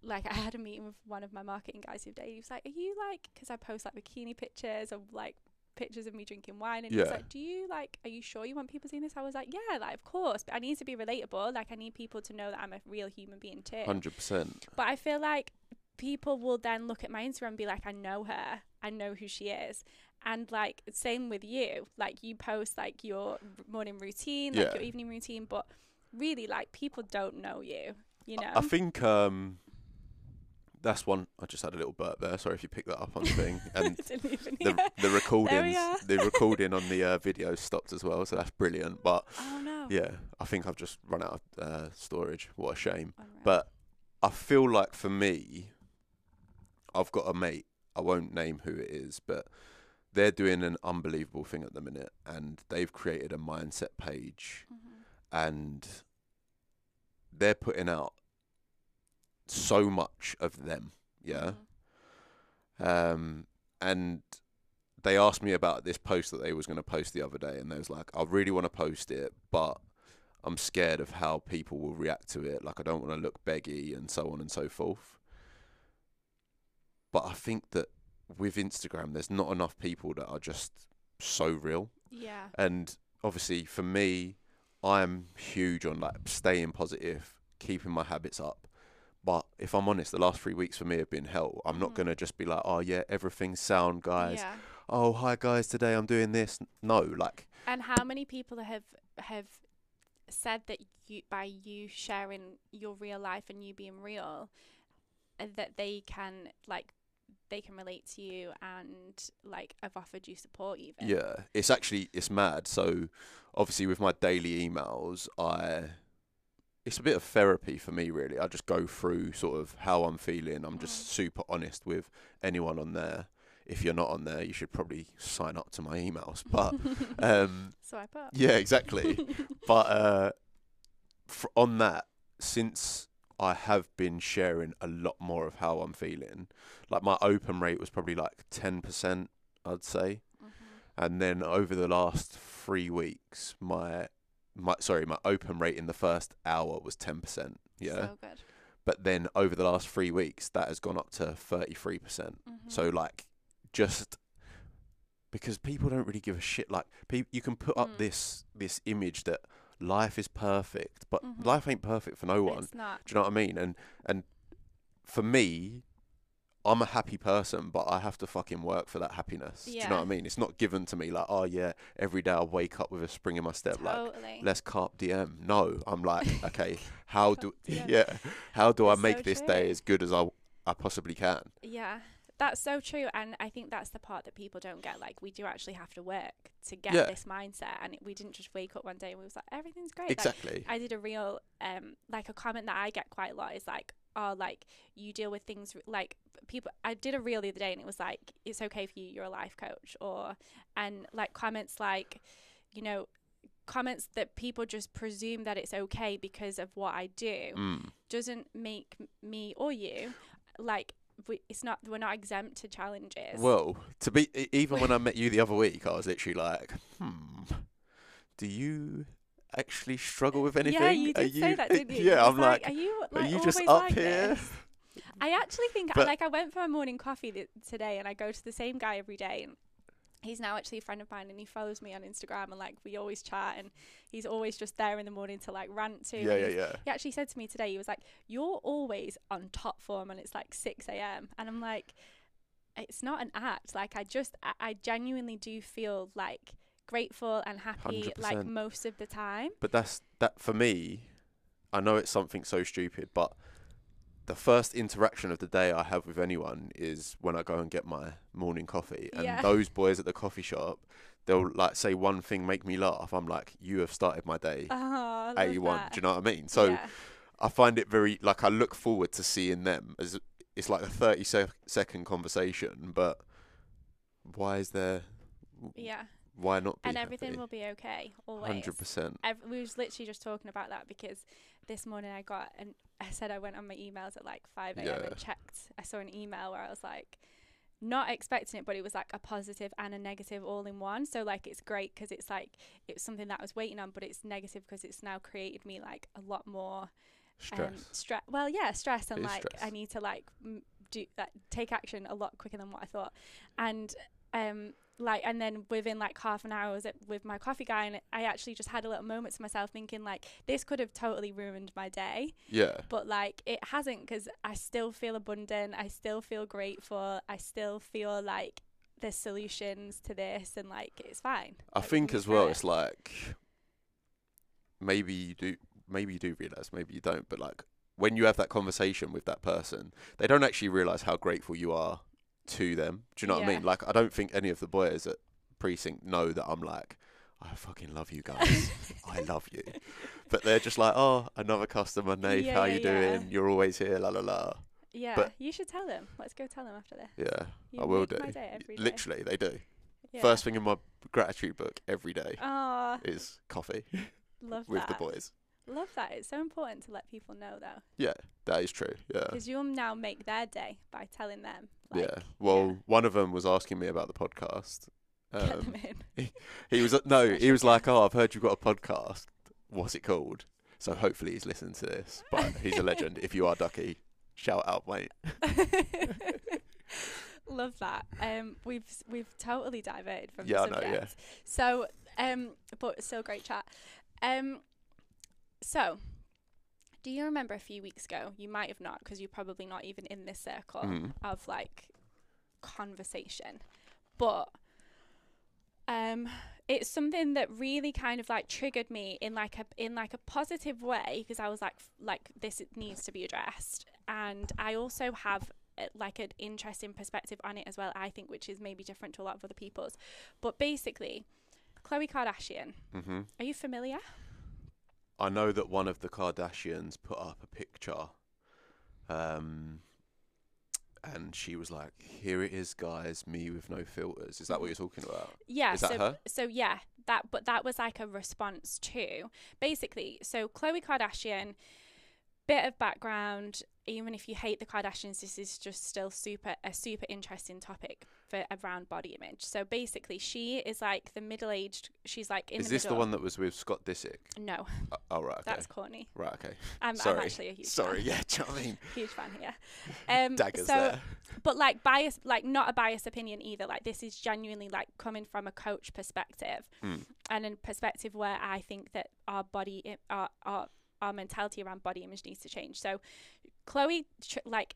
A: like I had a meeting with one of my marketing guys the other day. He was like, "Are you like?" Because I post like bikini pictures of like pictures of me drinking wine, and he was like, "Do you like? Are you sure you want people seeing this?" I was like, "Yeah, like of course, but I need to be relatable. Like I need people to know that I'm a real human being too."
B: Hundred percent.
A: But I feel like people will then look at my Instagram and be like, I know her. I know who she is. And like same with you. Like you post like your morning routine, like
B: Yeah.
A: your evening routine, but really like people don't know you. You know?
B: I think um, that's one. I just had a little burp there. Sorry if you picked that up on the thing. And the the recordings, the recording on the uh, video stopped as well, so that's brilliant. But
A: Oh no.
B: yeah, I think I've just run out of uh, storage. What a shame.
A: Unreal.
B: But I feel like for me, I've got a mate. I won't name who it is, but they're doing an unbelievable thing at the minute, and they've created a mindset page,
A: Mhm.
B: and they're putting out so much of them. Yeah.
A: Mhm.
B: Um, and they asked me about this post that they was going to post the other day, and they was like, "I really want to post it, but I'm scared of how people will react to it. Like, I don't want to look beggy and so on and so forth." But I think that with Instagram, there's not enough people that are just so real.
A: Yeah.
B: And obviously, for me, I'm huge on like staying positive, keeping my habits up. But if I'm honest, the last three weeks for me have been hell. I'm not
A: Mhm.
B: gonna just be like, oh yeah, everything's sound, guys.
A: Yeah.
B: Oh hi guys, today I'm doing this. No, like
A: And how many people have have said that you by you sharing your real life and you being real uh, that they can like they can relate to you and like I've offered you support even.
B: yeah, it's actually it's mad. So obviously with my daily emails, I it's a bit of therapy for me really. I just go through sort of how I'm feeling. I'm just
A: Mm.
B: super honest with anyone on there. If you're not on there, you should probably sign up to my emails. But um
A: Swipe up.
B: yeah, exactly. but uh, fr- on that, since I have been sharing a lot more of how I'm feeling, like my open rate was probably like ten percent, I'd say,
A: Mhm.
B: and then over the last three weeks, my my sorry, my open rate in the first hour was ten percent. Yeah,
A: So good.
B: but then over the last three weeks, that has gone up to thirty three percent. So like, just because people don't really give a shit. Like, pe- you can put up
A: Mm.
B: this this image that life is perfect, but
A: Mhm.
B: life ain't perfect for no one.
A: It's not.
B: Do you know what I mean? And and for me, I'm a happy person, but I have to fucking work for that happiness. Do you know what I mean? It's not given to me like, oh yeah, every day I wake up with a spring in my step. Like,
A: Totally.
B: let's carpe diem. No, I'm like, okay, how do yeah, how do I
A: It's so
B: make this day as good as I I possibly can?
A: Yeah. That's so true, and I think that's the part that people don't get. Like, we do actually have to work to get
B: Yeah.
A: this mindset, and we didn't just wake up one day and we was like, everything's great. Like,
B: Exactly.
A: I did a real, um, like a comment that I get quite a lot is like, oh, like you deal with things like people. I did a reel the other day, and it was like, it's okay for you, you're a life coach, or and like comments like, you know, comments that people just presume that it's okay because of what I do
B: Mm.
A: doesn't make me or you like we, it's not we're not exempt to challenges.
B: Well, to be even when I met you the other week, I was literally like, "Hmm, do you actually struggle with anything?
A: Yeah, you
B: Are
A: did say that, didn't you?
B: Yeah, I'm
A: was
B: like,
A: are you
B: are you just up
A: like
B: here?
A: this? I actually think
B: But-
A: like I went for a morning coffee th- today, and I go to the same guy every day, and he's now actually a friend of mine, and he follows me on Instagram, and like we always chat, and he's always just there in the morning to like rant to.
B: Yeah, yeah, yeah.
A: He actually said to me today, he was like, "You're always on top form, and it's like six a.m." And I'm like, "It's not an act. Like I just, I, I genuinely do feel like grateful and happy, like
B: 100%.
A: most of the time."
B: But that's that for me. I know it's something so stupid, but the first interaction of the day I have with anyone is when I go and get my morning coffee, and
A: Yeah.
B: those boys at the coffee shop, they'll like say one thing make me laugh. I'm like, you have started my day.
A: Oh,
B: A one, do you know what I mean? So
A: yeah.
B: I find it very like I look forward to seeing them as it's like a thirty sec- second conversation, but why is there?
A: yeah,
B: Why not be
A: and everything
B: happy?
A: will be okay always.
B: Hundred percent.
A: Ev- we was literally just talking about that because this morning I got and I said I went on my emails at like 5 a.m.
B: Yeah.
A: and checked. I saw an email where I was like, not expecting it, but it was like a positive and a negative all in one. So like it's great because it's like it was something that I was waiting on, but it's negative because it's now created me like a lot more
B: Stress.
A: um, stress. Well, yeah, stress and like I need to like m- do that, take action a lot quicker than what I thought, and um, like and then within like half an hour I was at, with my coffee guy, and I actually just had a little moment to myself, thinking like this could have totally ruined my day,
B: yeah.
A: but like it hasn't because I still feel abundant, I still feel grateful, I still feel like there's solutions to this, and like it's fine.
B: I
A: Like,
B: think as well,
A: it.
B: it's like maybe you do, maybe you do realize, maybe you don't, but like when you have that conversation with that person, they don't actually realize how grateful you are to them. Do you know what I
A: Yeah.
B: mean? Like I don't think any of the boys at precinct know that I'm like. I fucking love you guys. I love you. But they're just like, oh, another customer, Nate.
A: Yeah,
B: how you
A: yeah.
B: doing? You're always here, la la la.
A: yeah,
B: but-
A: you should tell them. Let's go tell them after this.
B: Yeah,
A: You
B: I will
A: make
B: do.
A: My day every day.
B: Literally, they do.
A: Yeah.
B: First thing in my gratitude book every day is coffee
A: love
B: with
A: that.
B: the boys.
A: Love that. It's so important to let people know though,
B: Yeah, that is true. Yeah.
A: because you'll now make their day by telling them. Like,
B: yeah. Well,
A: yeah.
B: one of them was asking me about the podcast.
A: Get
B: Um,
A: them in.
B: he was no, he was like, "Oh, I've heard you've got a podcast. What's it called?" So hopefully he's listened to this. But he's a legend. If you are Ducky, shout out, mate.
A: Love that. Um, we've we've totally diverted from
B: Yeah, I
A: the
B: know, yeah.
A: So, um, but still great chat. Um, so, do you remember a few weeks ago? You might have not, because you're probably not even in this circle
B: Mhm.
A: of like conversation, but um it's something that really kind of like triggered me in like a in like a positive way because I was like like this needs to be addressed. And I also have uh, like an interesting perspective on it as well I think which is maybe different to a lot of other people's. But basically Khloe Kardashian.
B: Hmm
A: are you familiar
B: I know that one of the Kardashians put up a picture, um, and she was like, "Here it is, guys, me with no filters." Is that what you're talking about?
A: Yeah,
B: Is that
A: so
B: her?
A: so yeah, that but that was like a response to basically. So Khloe Kardashian, bit of background. Even if you hate the Kardashians, this is just still super a super interesting topic for around body image. So basically, she is like the middle aged. She's like in
B: is
A: the
B: this
A: middle.
B: the one that was with Scott Disick?
A: No,
B: Uh, oh right, okay.
A: that's Kourtney.
B: right, okay.
A: I'm, I'm actually a huge
B: Sorry,
A: fan.
B: yeah, do you know what I mean?
A: huge fan here. Um,
B: Daggers
A: so
B: there.
A: but like bias like not a biased opinion either like this is genuinely like coming from a coach perspective
B: Mm.
A: and a perspective where i think that our body our our, our mentality around body image needs to change so khloe like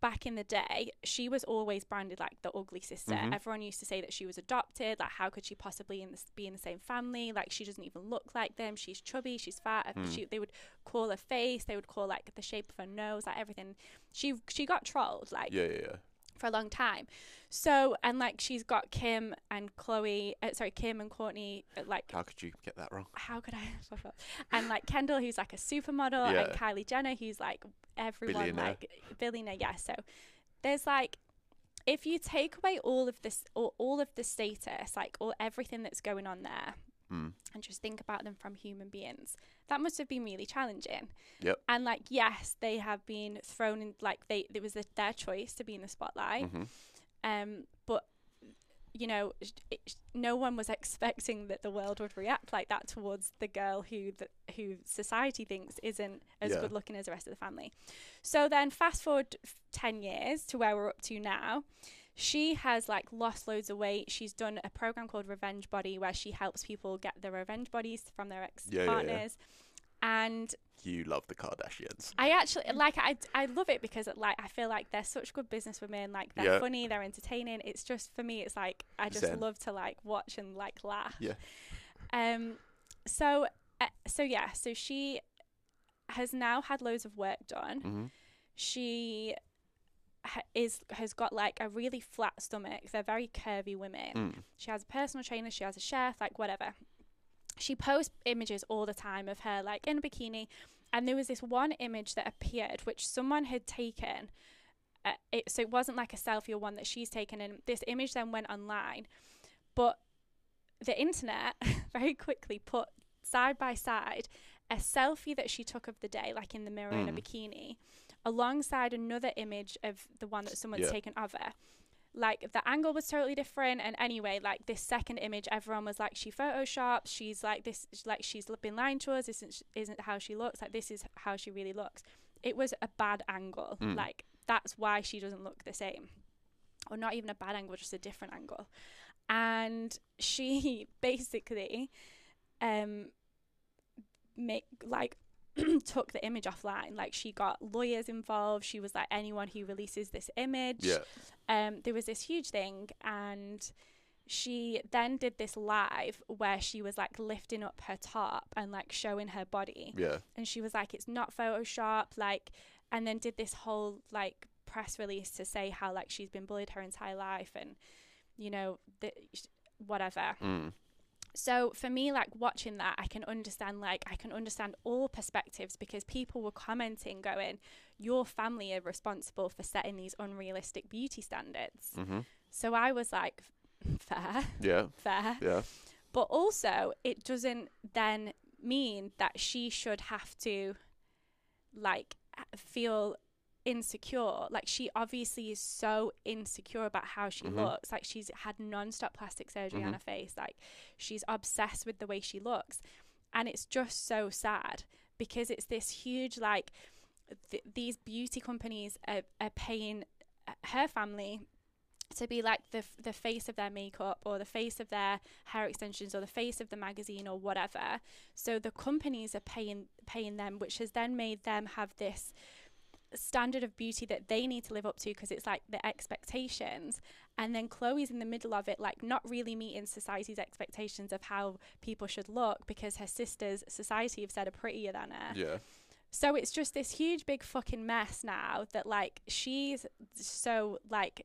A: back in the day she was always branded like the ugly sister
B: Mhm.
A: everyone used to say that she was adopted like how could she possibly in this, be in the same family like she doesn't even look like them she's chubby she's fat
B: Mm.
A: she, they would call her face they would call like the shape of her nose like everything she she got trolled like
B: Yeah, yeah, yeah.
A: For a long time. So and like she's got Kim and Khloe, uh, sorry Kim and Kourtney, uh, like
B: How could you get that wrong?
A: how could I? and like Kendall, who's like a supermodel,
B: Yeah.
A: and Kylie Jenner, who's like everyone
B: Billionaire.
A: like billionaire. Yeah. So there's like, if you take away all of this, all, all of the status, like all everything that's going on there,
B: Mm.
A: and just think about them from human beings, that must have been really challenging.
B: Yep.
A: And like, yes, they have been thrown in. Like they, it was a, their choice to be in the spotlight.
B: hmm
A: Um, but you know, it, no one was expecting that the world would react like that towards the girl who the, who society thinks isn't as
B: Yeah.
A: good looking as the rest of the family. So then, fast forward ten years to where we're up to now. She has like lost loads of weight. She's done a program called Revenge Body where she helps people get their revenge bodies from their ex
B: Yeah, yeah, yeah.
A: partners. And
B: You love the Kardashians.
A: I actually like I I love it because like I feel like they're such good business women. Like they're
B: Yeah.
A: funny, they're entertaining. It's just for me, it's like I just
B: Zen.
A: love to like watch and like laugh.
B: Yeah.
A: Um. So uh, so yeah. So she has now had loads of work done.
B: hmm
A: She ha- is has got like a really flat stomach. They're very curvy women.
B: Mm.
A: She has a personal trainer, she has a chef, like whatever. She posts images all the time of her like in a bikini. And there was this one image that appeared which someone had taken. Uh, it, so it wasn't like a selfie or one that she's taken. And this image then went online. But the internet very quickly put side by side a selfie that she took of the day, like in the mirror in a
B: Mm.
A: bikini, alongside another image of the one that someone's
B: Yeah.
A: taken of her. Like the angle was totally different and anyway like this second image everyone was like she photoshops she's like this like she's been lying to us. This isn't, isn't how she looks. Like this is how she really looks. It was a bad angle.
B: Mm.
A: like that's why she doesn't look the same. Or not even a bad angle just a different angle. And she basically um make like took the image offline like she got lawyers involved she was like anyone who releases this image
B: Yeah.
A: um, there was this huge thing, and she then did this live where she was like lifting up her top and like showing her body,
B: Yeah.
A: and she was like, "It's not Photoshop," like, and then did this whole like press release to say how like she's been bullied her entire life, and you know, the, whatever.
B: Mm.
A: So for me, like watching that, I can understand like I can understand all perspectives because people were commenting, going, "Your family are responsible for setting these unrealistic beauty standards."
B: hmm
A: So I was like, fair,
B: Yeah.
A: fair.
B: Yeah.
A: But also, it doesn't then mean that she should have to, like, feel insecure. Like, she obviously is so insecure about how she
B: Mhm.
A: looks. Like, she's had non-stop plastic surgery on
B: Mhm.
A: her face. Like, she's obsessed with the way she looks. And it's just so sad because it's this huge, like, th- these beauty companies are, are paying uh, her family to be like the f- the face of their makeup or the face of their hair extensions or the face of the magazine or whatever. So the companies are paying paying them, which has then made them have this standard of beauty that they need to live up to because it's like the expectations and then Khloe's in the middle of it like not really meeting society's expectations of how people should look because her sisters society have said are prettier than her
B: Yeah.
A: so it's just this huge big fucking mess now that like she's so like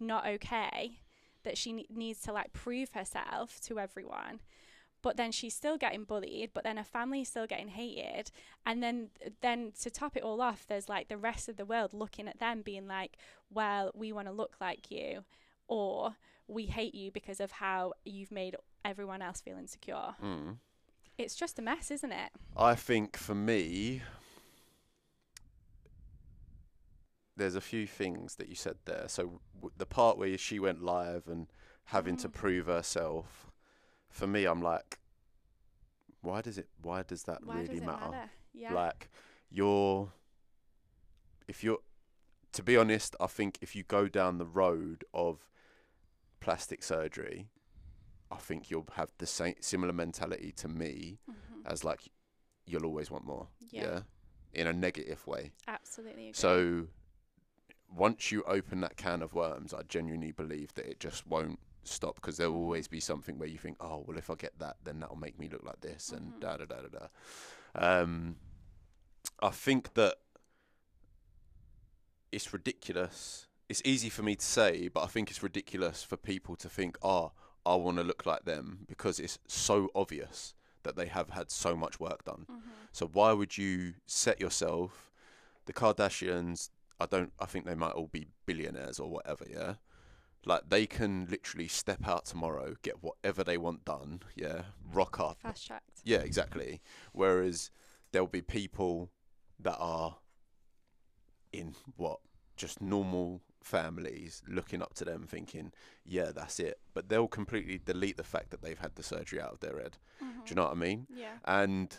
A: not okay that she ne- needs to like prove herself to everyone. But then she's still getting bullied, but then her family's still getting hated. And then then to top it all off, there's like the rest of the world looking at them being like, "Well, we want to look like you." Or we hate you because of how you've made everyone else feel insecure.
B: Mm.
A: It's just a mess, isn't it?
B: I think for me, there's a few things that you said there. So w- the part where she went live and having to
A: Mhm.
B: prove herself, for me, I'm like, why does it? Why does that
A: Why
B: really
A: does
B: matter?
A: matter? Yeah.
B: Like, you're, if you're, to be honest, I think if you go down the road of plastic surgery, I think you'll have the same similar mentality to me
A: Mhm.
B: as like you'll always want more.
A: Yeah.
B: Yeah. In a negative way.
A: Absolutely. Agree.
B: So once you open that can of worms, I genuinely believe that it just won't stop because there will always be something where you think, oh, well, if I get that, then that'll make me look like this and
A: Mhm.
B: da da da da da. Um, I think that it's ridiculous it's easy for me to say, but I think it's ridiculous for people to think, oh, I want to look like them because it's so obvious that they have had so much work done.
A: Mm-hmm.
B: So why would you set yourself? The Kardashians, I don't. I think they might all be billionaires or whatever. Yeah, like they can literally step out tomorrow, get whatever they want done. Yeah, rock up.
A: Fast tracked.
B: Yeah, exactly. Whereas there'll be people that are in what just normal families looking up to them thinking, yeah, that's it. But they'll completely delete the fact that they've had the surgery out of their head. Do you mm-hmm. know what I mean?
A: Yeah.
B: And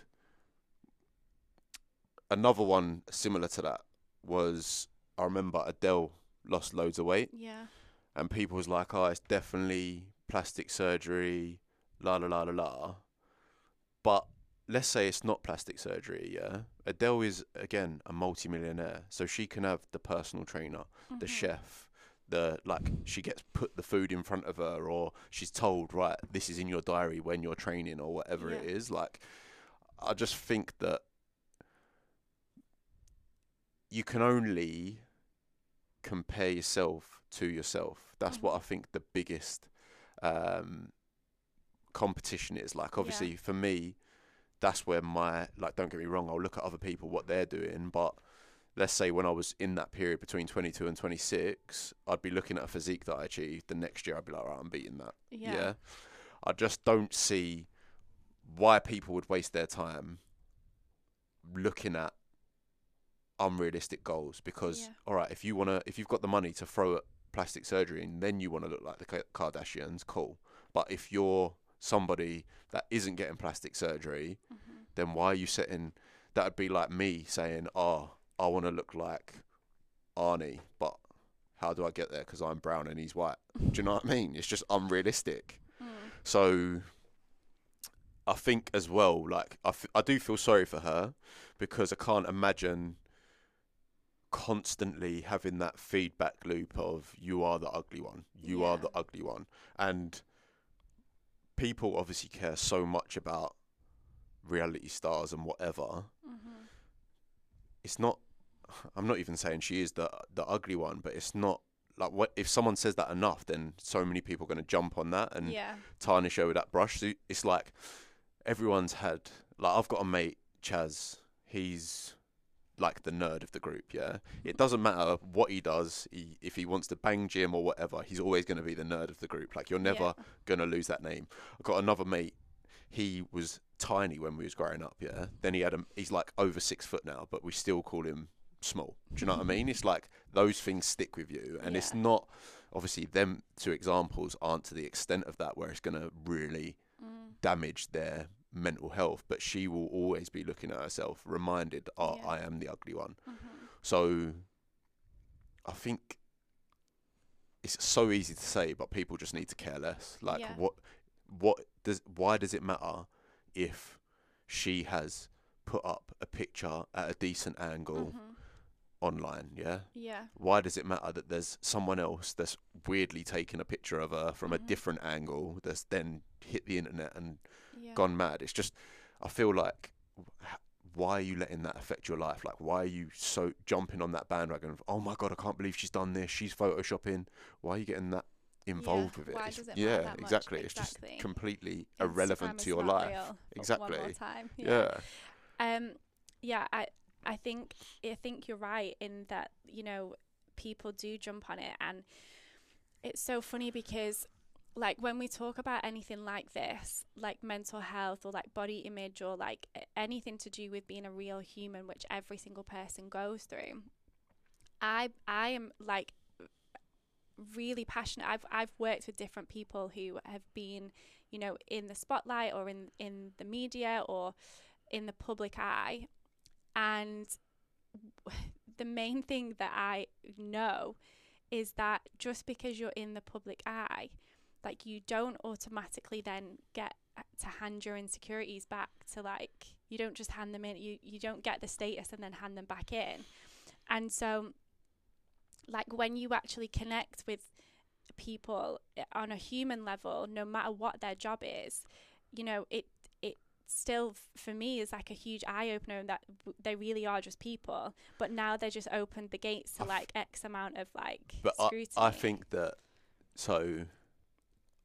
B: another one similar to that was I remember Adele lost loads of weight
A: Yeah.
B: And people was like, Oh, it's definitely plastic surgery, la la la la la. But let's say it's not plastic surgery, yeah. Adele is again a multi-millionaire, so she can have the personal trainer, the
A: Mhm.
B: chef, the like she gets put the food in front of her or she's told, right, this is in your diary when you're training or whatever it
A: Yeah.
B: is. Like I just think that you can only compare yourself to yourself. That's what I think the biggest um, competition is. Like, obviously, for me, that's where my like. Don't get me wrong. I'll look at other people what they're doing, but let's say when I was in that period between 22 and 26, I'd be looking at a physique that I achieved. The next year, I'd be like, right, I'm beating that.
A: Yeah.
B: yeah. I just don't see why people would waste their time looking at unrealistic goals because
A: Yeah.
B: all right if you want to if you've got the money to throw at plastic surgery and then you want to look like the Kardashians cool. But if you're somebody that isn't getting plastic surgery
A: Mm-hmm.
B: then why are you setting that would be like me saying oh I want to look like Arnie but how do I get there? Because I'm brown and he's white. Do you know what I mean? It's just unrealistic.
A: Mm.
B: so I think as well, like I, f- I do feel sorry for her because I can't imagine constantly having that feedback loop of you are the ugly one, you are the ugly one, and people obviously care so much about reality stars and whatever.
A: Mhm.
B: It's not. I'm not even saying she is the the ugly one, but it's not like what if someone says that enough, then so many people are going to jump on that and
A: Yeah.
B: tarnish her with that brush. So it's like everyone's had like I've got a mate, Chaz. He's like the nerd of the group. Yeah, it doesn't matter what he does. He, if he wants to bang gym or whatever, he's always going to be the nerd of the group. Like you're never
A: Yeah.
B: going to lose that name. I've got another mate. He was tiny when we was growing up. Yeah. Then he had a. He's like over six foot now, but we still call him small. Do you know what I mean? It's like those things stick with you, and it's not obviously them two examples aren't to the extent of that where it's going to really
A: Mm.
B: damage their mental health but she will always be looking at herself reminded oh
A: Yeah.
B: i am the ugly one
A: Mhm.
B: so i think it's so easy to say but people just need to care less like
A: Yeah.
B: what what does why does it matter if she has put up a picture at a decent angle
A: Mhm.
B: Online yeah
A: Yeah.
B: why does it matter that there's someone else that's weirdly taken a picture of her from a
A: Mhm.
B: different angle that's then hit the internet and
A: Yeah.
B: gone mad? It's just, I feel like, why are you letting that affect your life? Like, why are you so jumping on that bandwagon of, oh my God, I can't believe she's done this, she's photoshopping? Why are you getting that involved with it?
A: it
B: yeah,
A: much?
B: exactly. It's just completely
A: Instagram
B: irrelevant to your life. Exactly.
A: time.
B: Yeah.
A: Um, yeah, I I think I think you're right in that you know people do jump on it, and it's so funny because like when we talk about anything like this, like mental health or like body image or like anything to do with being a real human, which every single person goes through, I I am like really passionate. I've I've worked with different people who have been, you know, in the spotlight or in in the media or in the public eye, and the main thing that I know is that just because you're in the public eye, like you don't automatically then get to hand your insecurities back to like you don't just hand them in you you don't get the status and then hand them back in. And so like when you actually connect with people eh, on a human level no matter what their job is you know it it still for me is like a huge eye opener that w- they really are just people but now they just opened the gates to
B: I f-
A: like x amount of like
B: But I,
A: scrutiny.
B: I think that so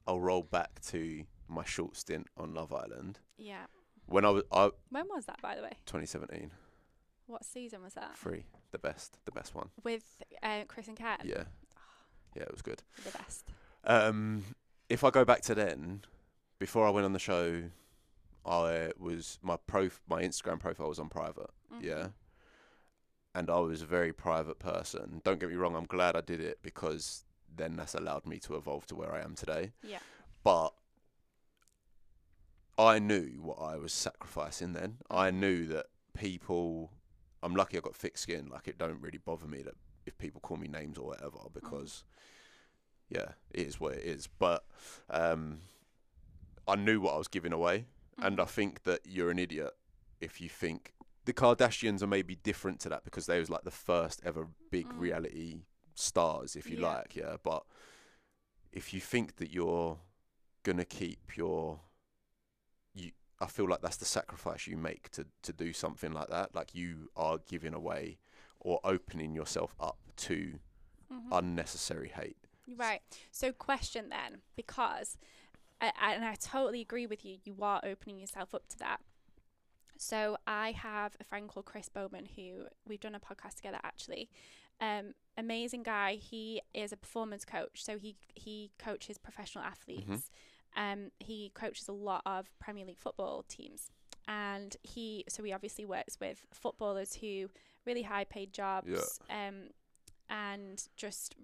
B: I'll roll back to my short stint on Love Island.
A: Yeah.
B: When I was I,
A: when was that by the way?
B: 2017
A: what season was that?
B: Free the best the best one.
A: With uh, chris and kat
B: yeah. Yeah it was good.
A: The best.
B: Um if I go back to then before I went on the show I was my prof my Instagram profile was on private
A: Mhm.
B: yeah and I was a very private person don't get me wrong I'm glad I did it because then that's allowed me to evolve to where I am today
A: yeah
B: but I knew what I was sacrificing then. I knew that people I'm lucky I got thick skin, like it don't really bother me that if people call me names or whatever because yeah, it is what it is. But um I knew what I was giving away and I think that you're an idiot if you think the Kardashians are maybe different to that because they was like the first ever big
A: Mm.
B: reality stars, if you
A: Yeah.
B: like, yeah. But if you think that you're gonna keep your you I feel like that's the sacrifice you make to, to do something like that. Like you are giving away or opening yourself up to
A: Mhm.
B: unnecessary hate.
A: Right. So, question then, because, I, I- and I totally agree with you, you are opening yourself up to that. So, I have a friend called Chris Bowman who we've done a podcast together actually. Um, amazing guy. He is a performance coach, so he he coaches professional athletes. Um, he coaches a lot of Premier League football teams, and he so he obviously works with footballers who really high paid jobs. Um, and just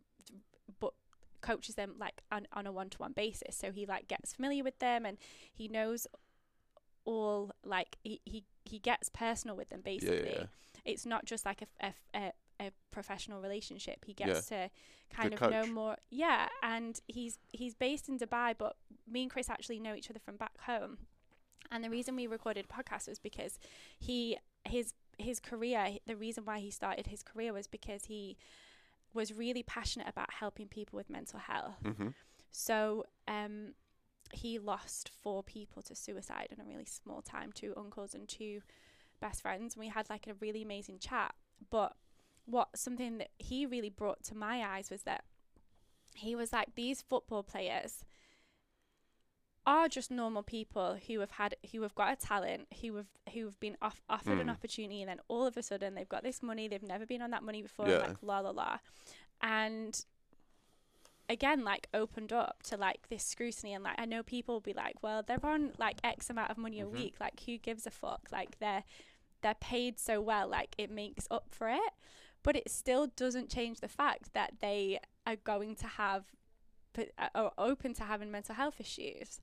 A: coaches them like on, on a one-to-one basis. So he like gets familiar with them and he knows all like he he, he gets personal with them basically.
B: yeah.
A: it's not just like a, a, a, a professional relationship. He
B: Yeah.
A: gets to kind
B: Good
A: of know more yeah and he's he's based in dubai but me and chris actually know each other from back home. And the reason we recorded a podcast was because he his his career the reason why he started his career was because he was really passionate about helping people with mental health
B: Mm-hmm.
A: so um, he lost four people to suicide in a really small time two uncles and two best friends. And we had like a really amazing chat. But what something that he really brought to my eyes was that he was like, these football players are just normal people who have had who have got a talent who have who have been off, offered an
B: Mm.
A: opportunity and then all of a sudden they've got this money they've never been on that money before
B: Yeah.
A: like la la la and again like opened up to like this scrutiny and like I know people will be like well they're on like X amount of money
B: Mhm.
A: a week like who gives a fuck like they're they're paid so well like it makes up for it but it still doesn't change the fact that they are going to have are uh, open to having mental health issues.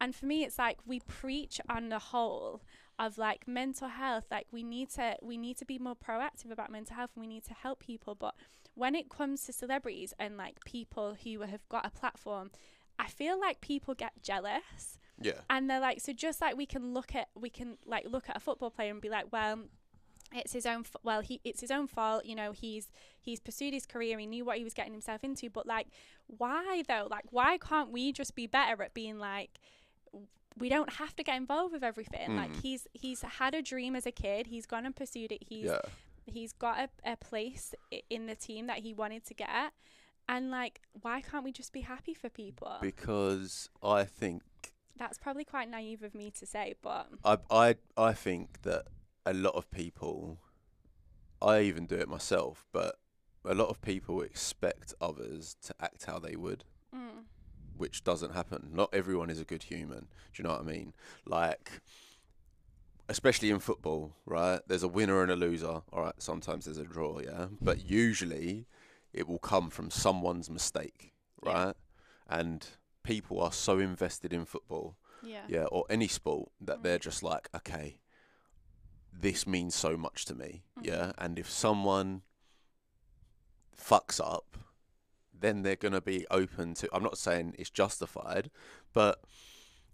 A: And for me it's like we preach on the whole of like mental health like we need to we need to be more proactive about mental health and we need to help people. But when it comes to celebrities and like people who have got a platform i feel like people get jealous.
B: Yeah.
A: and they're like so just like we can look at we can like look at a football player and be like well it's his own well he it's his own fault you know he's he's pursued his career he knew what he was getting himself into but like why though like why can't we just be better at being like we don't have to get involved with everything like
B: Mm.
A: he's he's had a dream as a kid he's gone and pursued it he's
B: Yeah.
A: he's got a, a place in the team that he wanted to get and like why can't we just be happy for people
B: Because I think
A: that's probably quite naive of me to say but
B: I I I think that a lot of people I even do it myself, but a lot of people expect others to act how they would,
A: mm,
B: which doesn't happen. Not everyone is a good human. Do you know what I mean? Like especially in football, right? There's a winner and a loser. All right, sometimes there's a draw, yeah? But usually it will come from someone's mistake,
A: Yeah.
B: right? And people are so invested in football
A: yeah
B: yeah, or any sport that
A: Mm.
B: they're just like, okay, this means so much to me,
A: Mhm.
B: yeah. And if someone fucks up, then they're gonna be open to. I'm not saying it's justified, but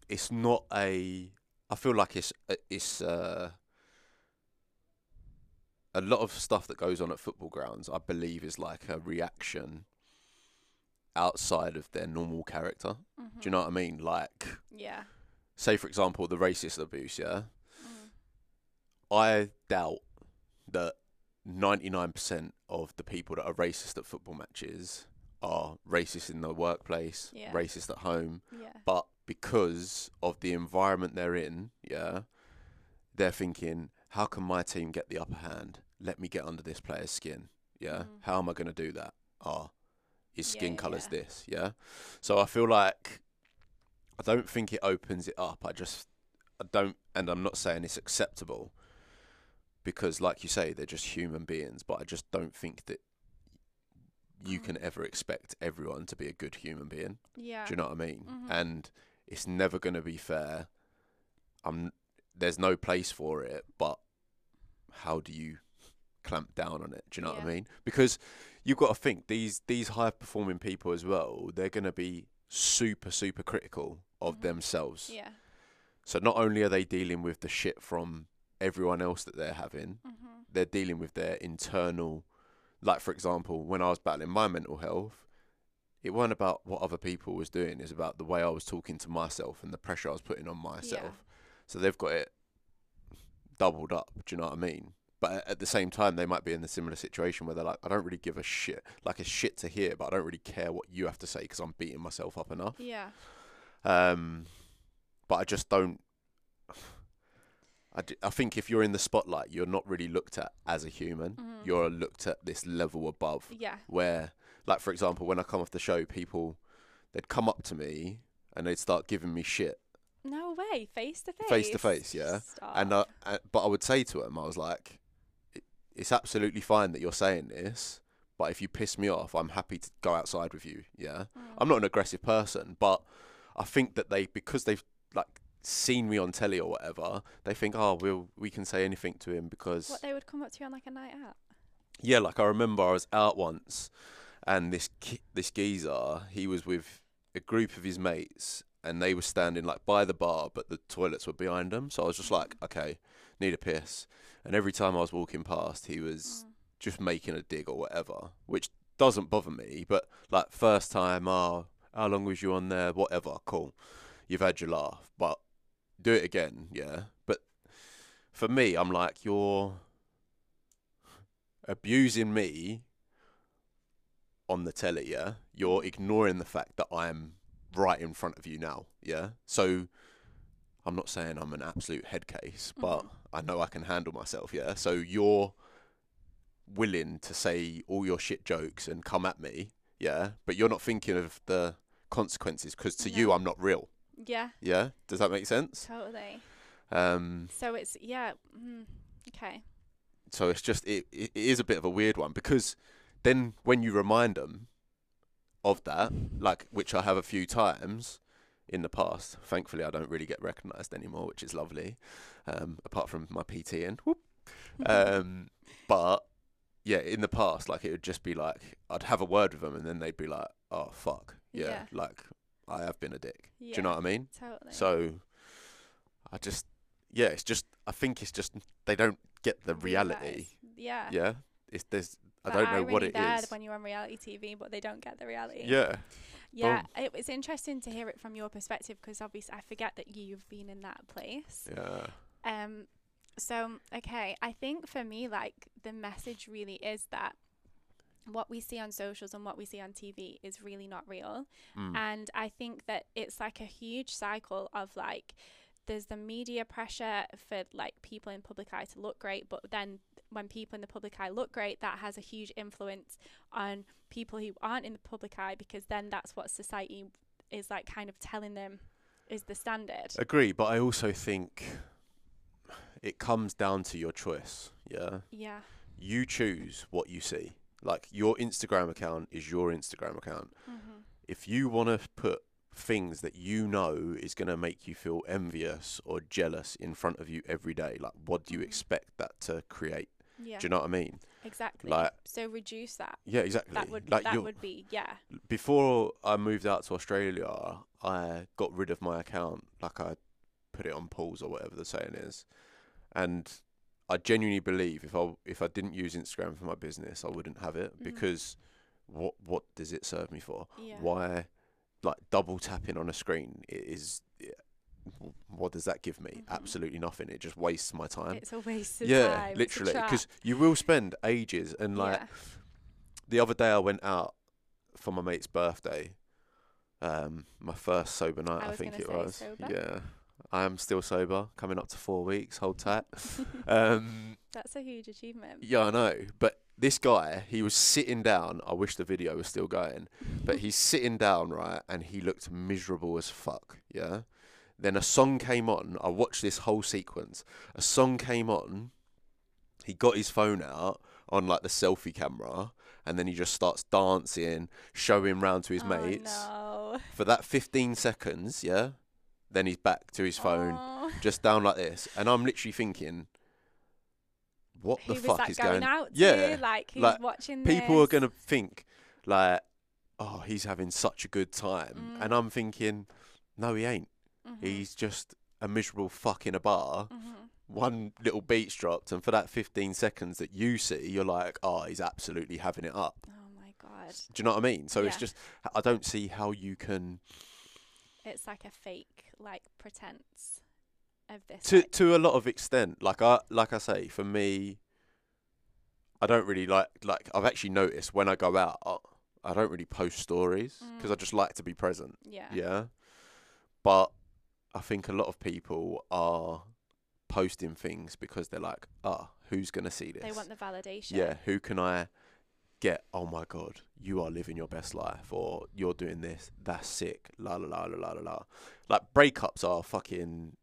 B: it's not a. I feel like it's uh, it's uh, a lot of stuff that goes on at football grounds. I believe is like a reaction outside of their normal character.
A: Mhm.
B: Do you know what I mean? Like
A: yeah
B: say for example the racist abuse, yeah. I doubt that 99% of the people that are racist at football matches are racist in the workplace,
A: Yeah.
B: racist at home,
A: Yeah.
B: but because of the environment they're in, yeah, they're thinking, how can my team get the upper hand? Let me get under this player's skin. Yeah.
A: Mhm.
B: How am I going to do that? Ah, his skin
A: yeah,
B: colour's
A: yeah.
B: this. Yeah. So I feel like I don't think it opens it up. I just, I don't, and I'm not saying it's acceptable because, like you say, they're just human beings, but I just don't think that you can
A: Mhm.
B: ever expect everyone to be a good human being.
A: Yeah.
B: Do you know what I mean?
A: Mhm.
B: And it's never going to be fair. I'm there's no place for it, but how do you clamp down on it? Do you know what I mean? Because you've got to think these these high performing people as well. They're going to be super super critical of
A: Mhm.
B: themselves.
A: Yeah.
B: So not only are they dealing with the shit from everyone else that they're having,
A: Mhm.
B: they're dealing with their internal like for example when i was battling my mental health it wasn't about what other people was doing it's about the way i was talking to myself and the pressure i was putting on myself so they've got it doubled up do you know what i mean but at the same time they might be in a similar situation where they're like i don't really give a shit like a shit to hear but i don't really care what you have to say because i'm beating myself up enough
A: Yeah.
B: um, but I just don't. I, d- I think if you're in the spotlight, you're not really looked at as a human.
A: Mhm.
B: You're looked at this level above,
A: Yeah.
B: where, like for example, when I come off the show, people they'd come up to me and they'd start giving me shit,
A: No way. Face to face.
B: Face to face, yeah. and uh, uh, but I would say to them, I was like, "It- "It's absolutely fine that you're saying this." But if you piss me off, I'm happy to go outside with you. Yeah,
A: Mm.
B: I'm not an aggressive person, but I think that they because they've like seen me on telly or whatever, they think, oh, we'll we can say anything to him because
A: What they would come up to you on like a night out.
B: yeah, like I remember I was out once, and this ki- this geezer he was with a group of his mates, and they were standing like by the bar, but the toilets were behind them. So I was just like, okay, need a piss. And every time I was walking past, he was
A: Mm.
B: just making a dig or whatever, which doesn't bother me. But like first time, oh, how long was you on there? Whatever, cool. You've had your laugh, but do it again, yeah. But for me, I'm like you're abusing me on the telly, yeah. You're ignoring the fact that I'm right in front of you now, yeah. So I'm not saying I'm an absolute head case, but
A: Mhm.
B: I know I can handle myself, yeah. So you're willing to say all your shit jokes and come at me, yeah, but you're not thinking of the consequences because to you I'm not real,
A: Yeah.
B: yeah. Does that make sense?
A: Totally.
B: Um,
A: So it's yeah. Mm, okay.
B: so it's just it, it is a bit of a weird one because then when you remind them of that, like which I have a few times in the past. Thankfully, I don't really get recognised anymore, which is lovely. Um, apart from my PT and whoop. Um, but yeah, in the past, like it would just be like I'd have a word with them, and then they'd be like, "Oh fuck, yeah,
A: Yeah.
B: like I have been a dick."
A: yeah.
B: Do you know what I mean?
A: Totally.
B: So I just yeah, it's just I think it's just they don't get the reality.
A: Yeah.
B: Yeah, it's there's I don't know what it is.
A: when you're on reality TV, but they don't get the reality.
B: Yeah,
A: Yeah, it was interesting to hear it from your perspective because obviously I forget that you've been in that place.
B: yeah,
A: Um, so okay, I think for me, like the message really is that what we see on socials and what we see on TV is really not real.
B: mm.
A: And I think that it's like a huge cycle of like there's the media pressure for like people in public eye to look great, but then when people in the public eye look great, that has a huge influence on people who aren't in the public eye because then that's what society is like kind of telling them is the standard.
B: agree. But I also think it comes down to your choice. Yeah,
A: Yeah.
B: you choose what you see. Like your Instagram account is your Instagram account.
A: Mm-hmm.
B: If you want to put things that you know is going to make you feel envious or jealous in front of you every day, like what do you
A: Mhm.
B: expect that to create?
A: Yeah.
B: Do you know what I mean?
A: exactly.
B: like-
A: so reduce that.
B: Yeah, exactly.
A: That would
B: like
A: that would be yeah.
B: before I moved out to Australia, I got rid of my account. Like I put it on pause or whatever the saying is, and I genuinely believe if I if I didn't use Instagram for my business, I wouldn't have it
A: Mhm.
B: because what what does it serve me for?
A: Yeah.
B: Why, like double tapping on a screen is what does that give me?
A: Mhm.
B: Absolutely nothing. It just wastes my time.
A: It's a waste of
B: yeah,
A: time. Yeah,
B: literally, because you will spend ages. And like
A: yeah.
B: the other day, I went out for my mate's birthday. Um, my first sober night,
A: I
B: I, think it was.
A: sober.
B: Yeah, I am still sober, coming up to four weeks. Hold tight. um,
A: That's a huge achievement.
B: yeah, I know. But this guy, he was sitting down. I wish the video was still going, but he's sitting down, right, and he looked miserable as fuck. Yeah. Then a song came on. I watched this whole sequence. A song came on. He got his phone out on like the selfie camera, and then he just starts dancing, showing round to his
A: oh,
B: mates
A: No.
B: for that 15 seconds. Yeah. Then he's back to his phone,
A: Oh.
B: just down like this, and I'm literally thinking, what
A: Who
B: the fuck is
A: going
B: going?
A: out to?
B: Yeah,
A: Like who's
B: like,
A: watching
B: people are gonna think like, oh, he's having such a good time, and
A: Mm.
B: I'm thinking, no, he ain't.
A: Mhm.
B: He's just a miserable fuck in a bar.
A: Mhm.
B: One little beat's dropped, and for that 15 seconds that you see, you're like, oh, he's absolutely having it up.
A: Oh my god.
B: Do you know what I mean? So it's just, I don't see how you can
A: It's like a fake like pretense of this.
B: to
A: like,
B: to a lot of extent. Like I like I say, for me, I don't really like like I've actually noticed when I go out, I, I don't really post stories because I
A: Mm.
B: just like to be present.
A: yeah.
B: Yeah. But I think a lot of people are posting things because they're like, ah, who's gonna see this?
A: They want the validation.
B: yeah, who can I get? Oh my god, you are living your best life, or you're doing this. That's sick. La la la la la la. Like breakups are fucking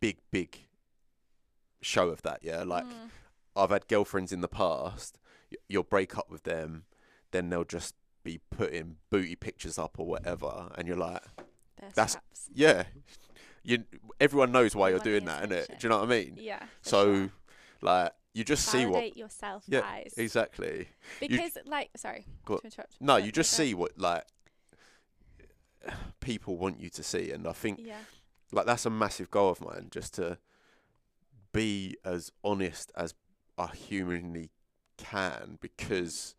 B: big, big show of that. Yeah, like
A: Mm.
B: I've had girlfriends in the past. y- You'll break up with them, then they'll just be putting booty pictures up or whatever, and you're like,
A: They're
B: that's-
A: straps.
B: yeah, you. Everyone knows why
A: You
B: you're doing that, innit?
A: it?
B: Do you know what I mean?
A: Yeah.
B: So,
A: sure.
B: like, you just see what
A: yourself,
B: Yeah,
A: guys.
B: exactly.
A: Because like, sorry,
B: Go-
A: to interrupt.
B: No, you just see what like people want you to see, and I think
A: Yeah.
B: like that's a massive goal of mine, just to be as honest as I humanly can, because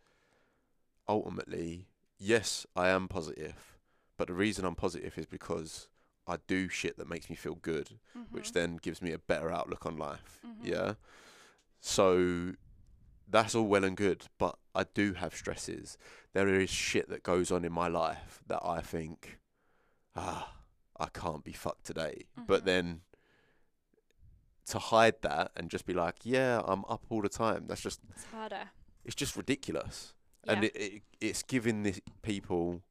B: ultimately, yes, I am positive, but the reason I'm positive is because I do shit that makes me feel good, which
A: Mhm.
B: then gives me a better outlook on life.
A: Mhm.
B: Yeah. So that's all well and good, but I do have stresses. There is shit that goes on in my life that I think, ah, I can't be fucked today. But
A: Mhm.
B: then to hide that and just be like, yeah, I'm up all the time. That's just
A: it's harder.
B: it's just ridiculous.
A: Yeah.
B: And it, it it's giving the people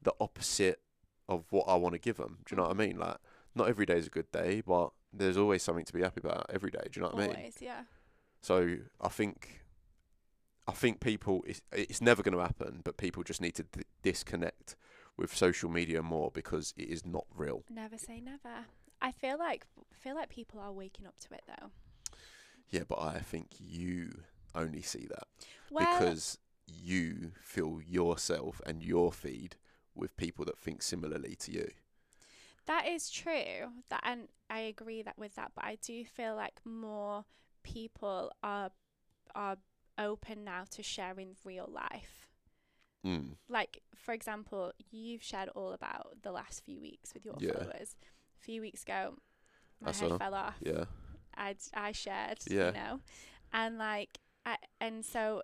B: the opposite of what I want to give them. Do you know what I mean? Like, not every day is a good day, but there's always something to be happy about every day. Do you know what I mean?
A: Always, yeah.
B: So I think, I think people, it's, it's never going to happen, but people just need to d- disconnect with social media more because it is not real.
A: Never say never. I feel like feel like people are waking up to it though.
B: Yeah, but I think you only see that
A: Well,
B: because you fill yourself and your feed with people that think similarly to you.
A: That is true. That and I agree that with that, but I do feel like more people are are open now to sharing real life.
B: Mm.
A: Like for example, you've shared all about the last few weeks with your
B: Yeah.
A: followers. A few weeks ago, my
B: I
A: head fell off.
B: Yeah.
A: I I shared,
B: Yeah.
A: you know, and like, I, and so,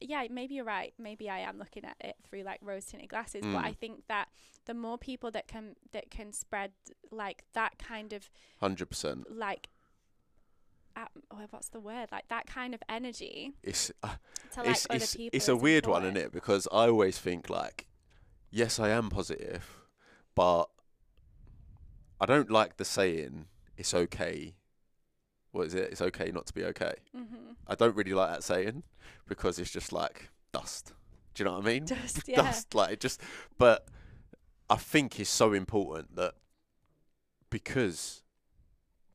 A: yeah, maybe you're right. Maybe I am looking at it through like rose tinted glasses, but I
B: Mm.
A: think that the more people that can that can spread like that kind of
B: Hundred percent.
A: like, at, oh, what's the word? Like that kind of energy
B: It's uh,
A: to like
B: it's
A: other
B: it's,
A: people.
B: it's a weird one, isn't it? Because I always think like, yes, I am positive, but I don't like the saying "it's okay." What is it? It's okay not to be okay.
A: Mhm.
B: I don't really like that saying because it's just like dust. Do you know what I mean?
A: Just yeah.
B: Dust, like it just. But I think it's so important that because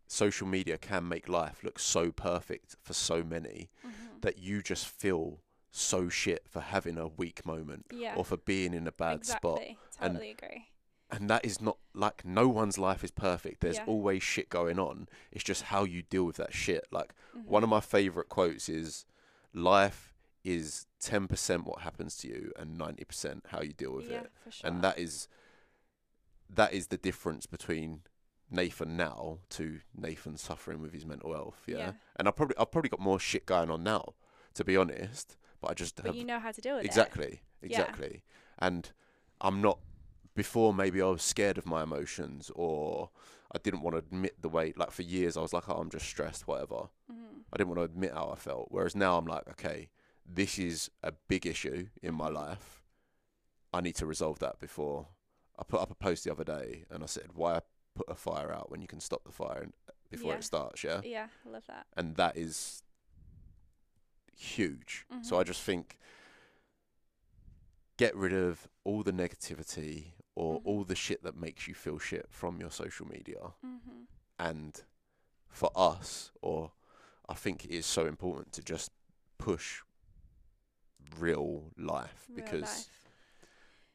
B: social media can make life look so perfect for so many
A: Mhm.
B: that you just feel so shit for having a weak moment
A: Yeah.
B: or for being in a bad spot.
A: exactly.
B: and-
A: Totally agree.
B: And that is not like no one's life is perfect. There's
A: Yeah.
B: always shit going on. It's just how you deal with that shit. Like
A: Mhm.
B: one of my favorite quotes is life is 10% what happens to you and 90% how you deal with
A: yeah,
B: it.
A: for sure.
B: And that is that is the difference between Nathan now to Nathan suffering with his mental health. Yeah,
A: Yeah.
B: and I probably I've probably got more shit going on now, to be honest. But I just
A: But
B: have
A: you know how to deal with it.
B: exactly, exactly, and I'm not. Before maybe I was scared of my emotions or I didn't want to admit the way. Like for years I was like, oh, I'm just stressed, whatever.
A: Mhm.
B: I didn't want to admit how I felt. Whereas now I'm like, okay, this is a big issue in my life. I need to resolve that before. I put up a post the other day and I said, why put a fire out when you can stop the fire and- before
A: Yeah.
B: it starts, yeah?
A: Yeah, I love that.
B: And that is huge. So I just think get rid of all the negativity or
A: Mhm.
B: all the shit that makes you feel shit from your social media.
A: Hmm
B: and for us or i think it is so important to just push real life because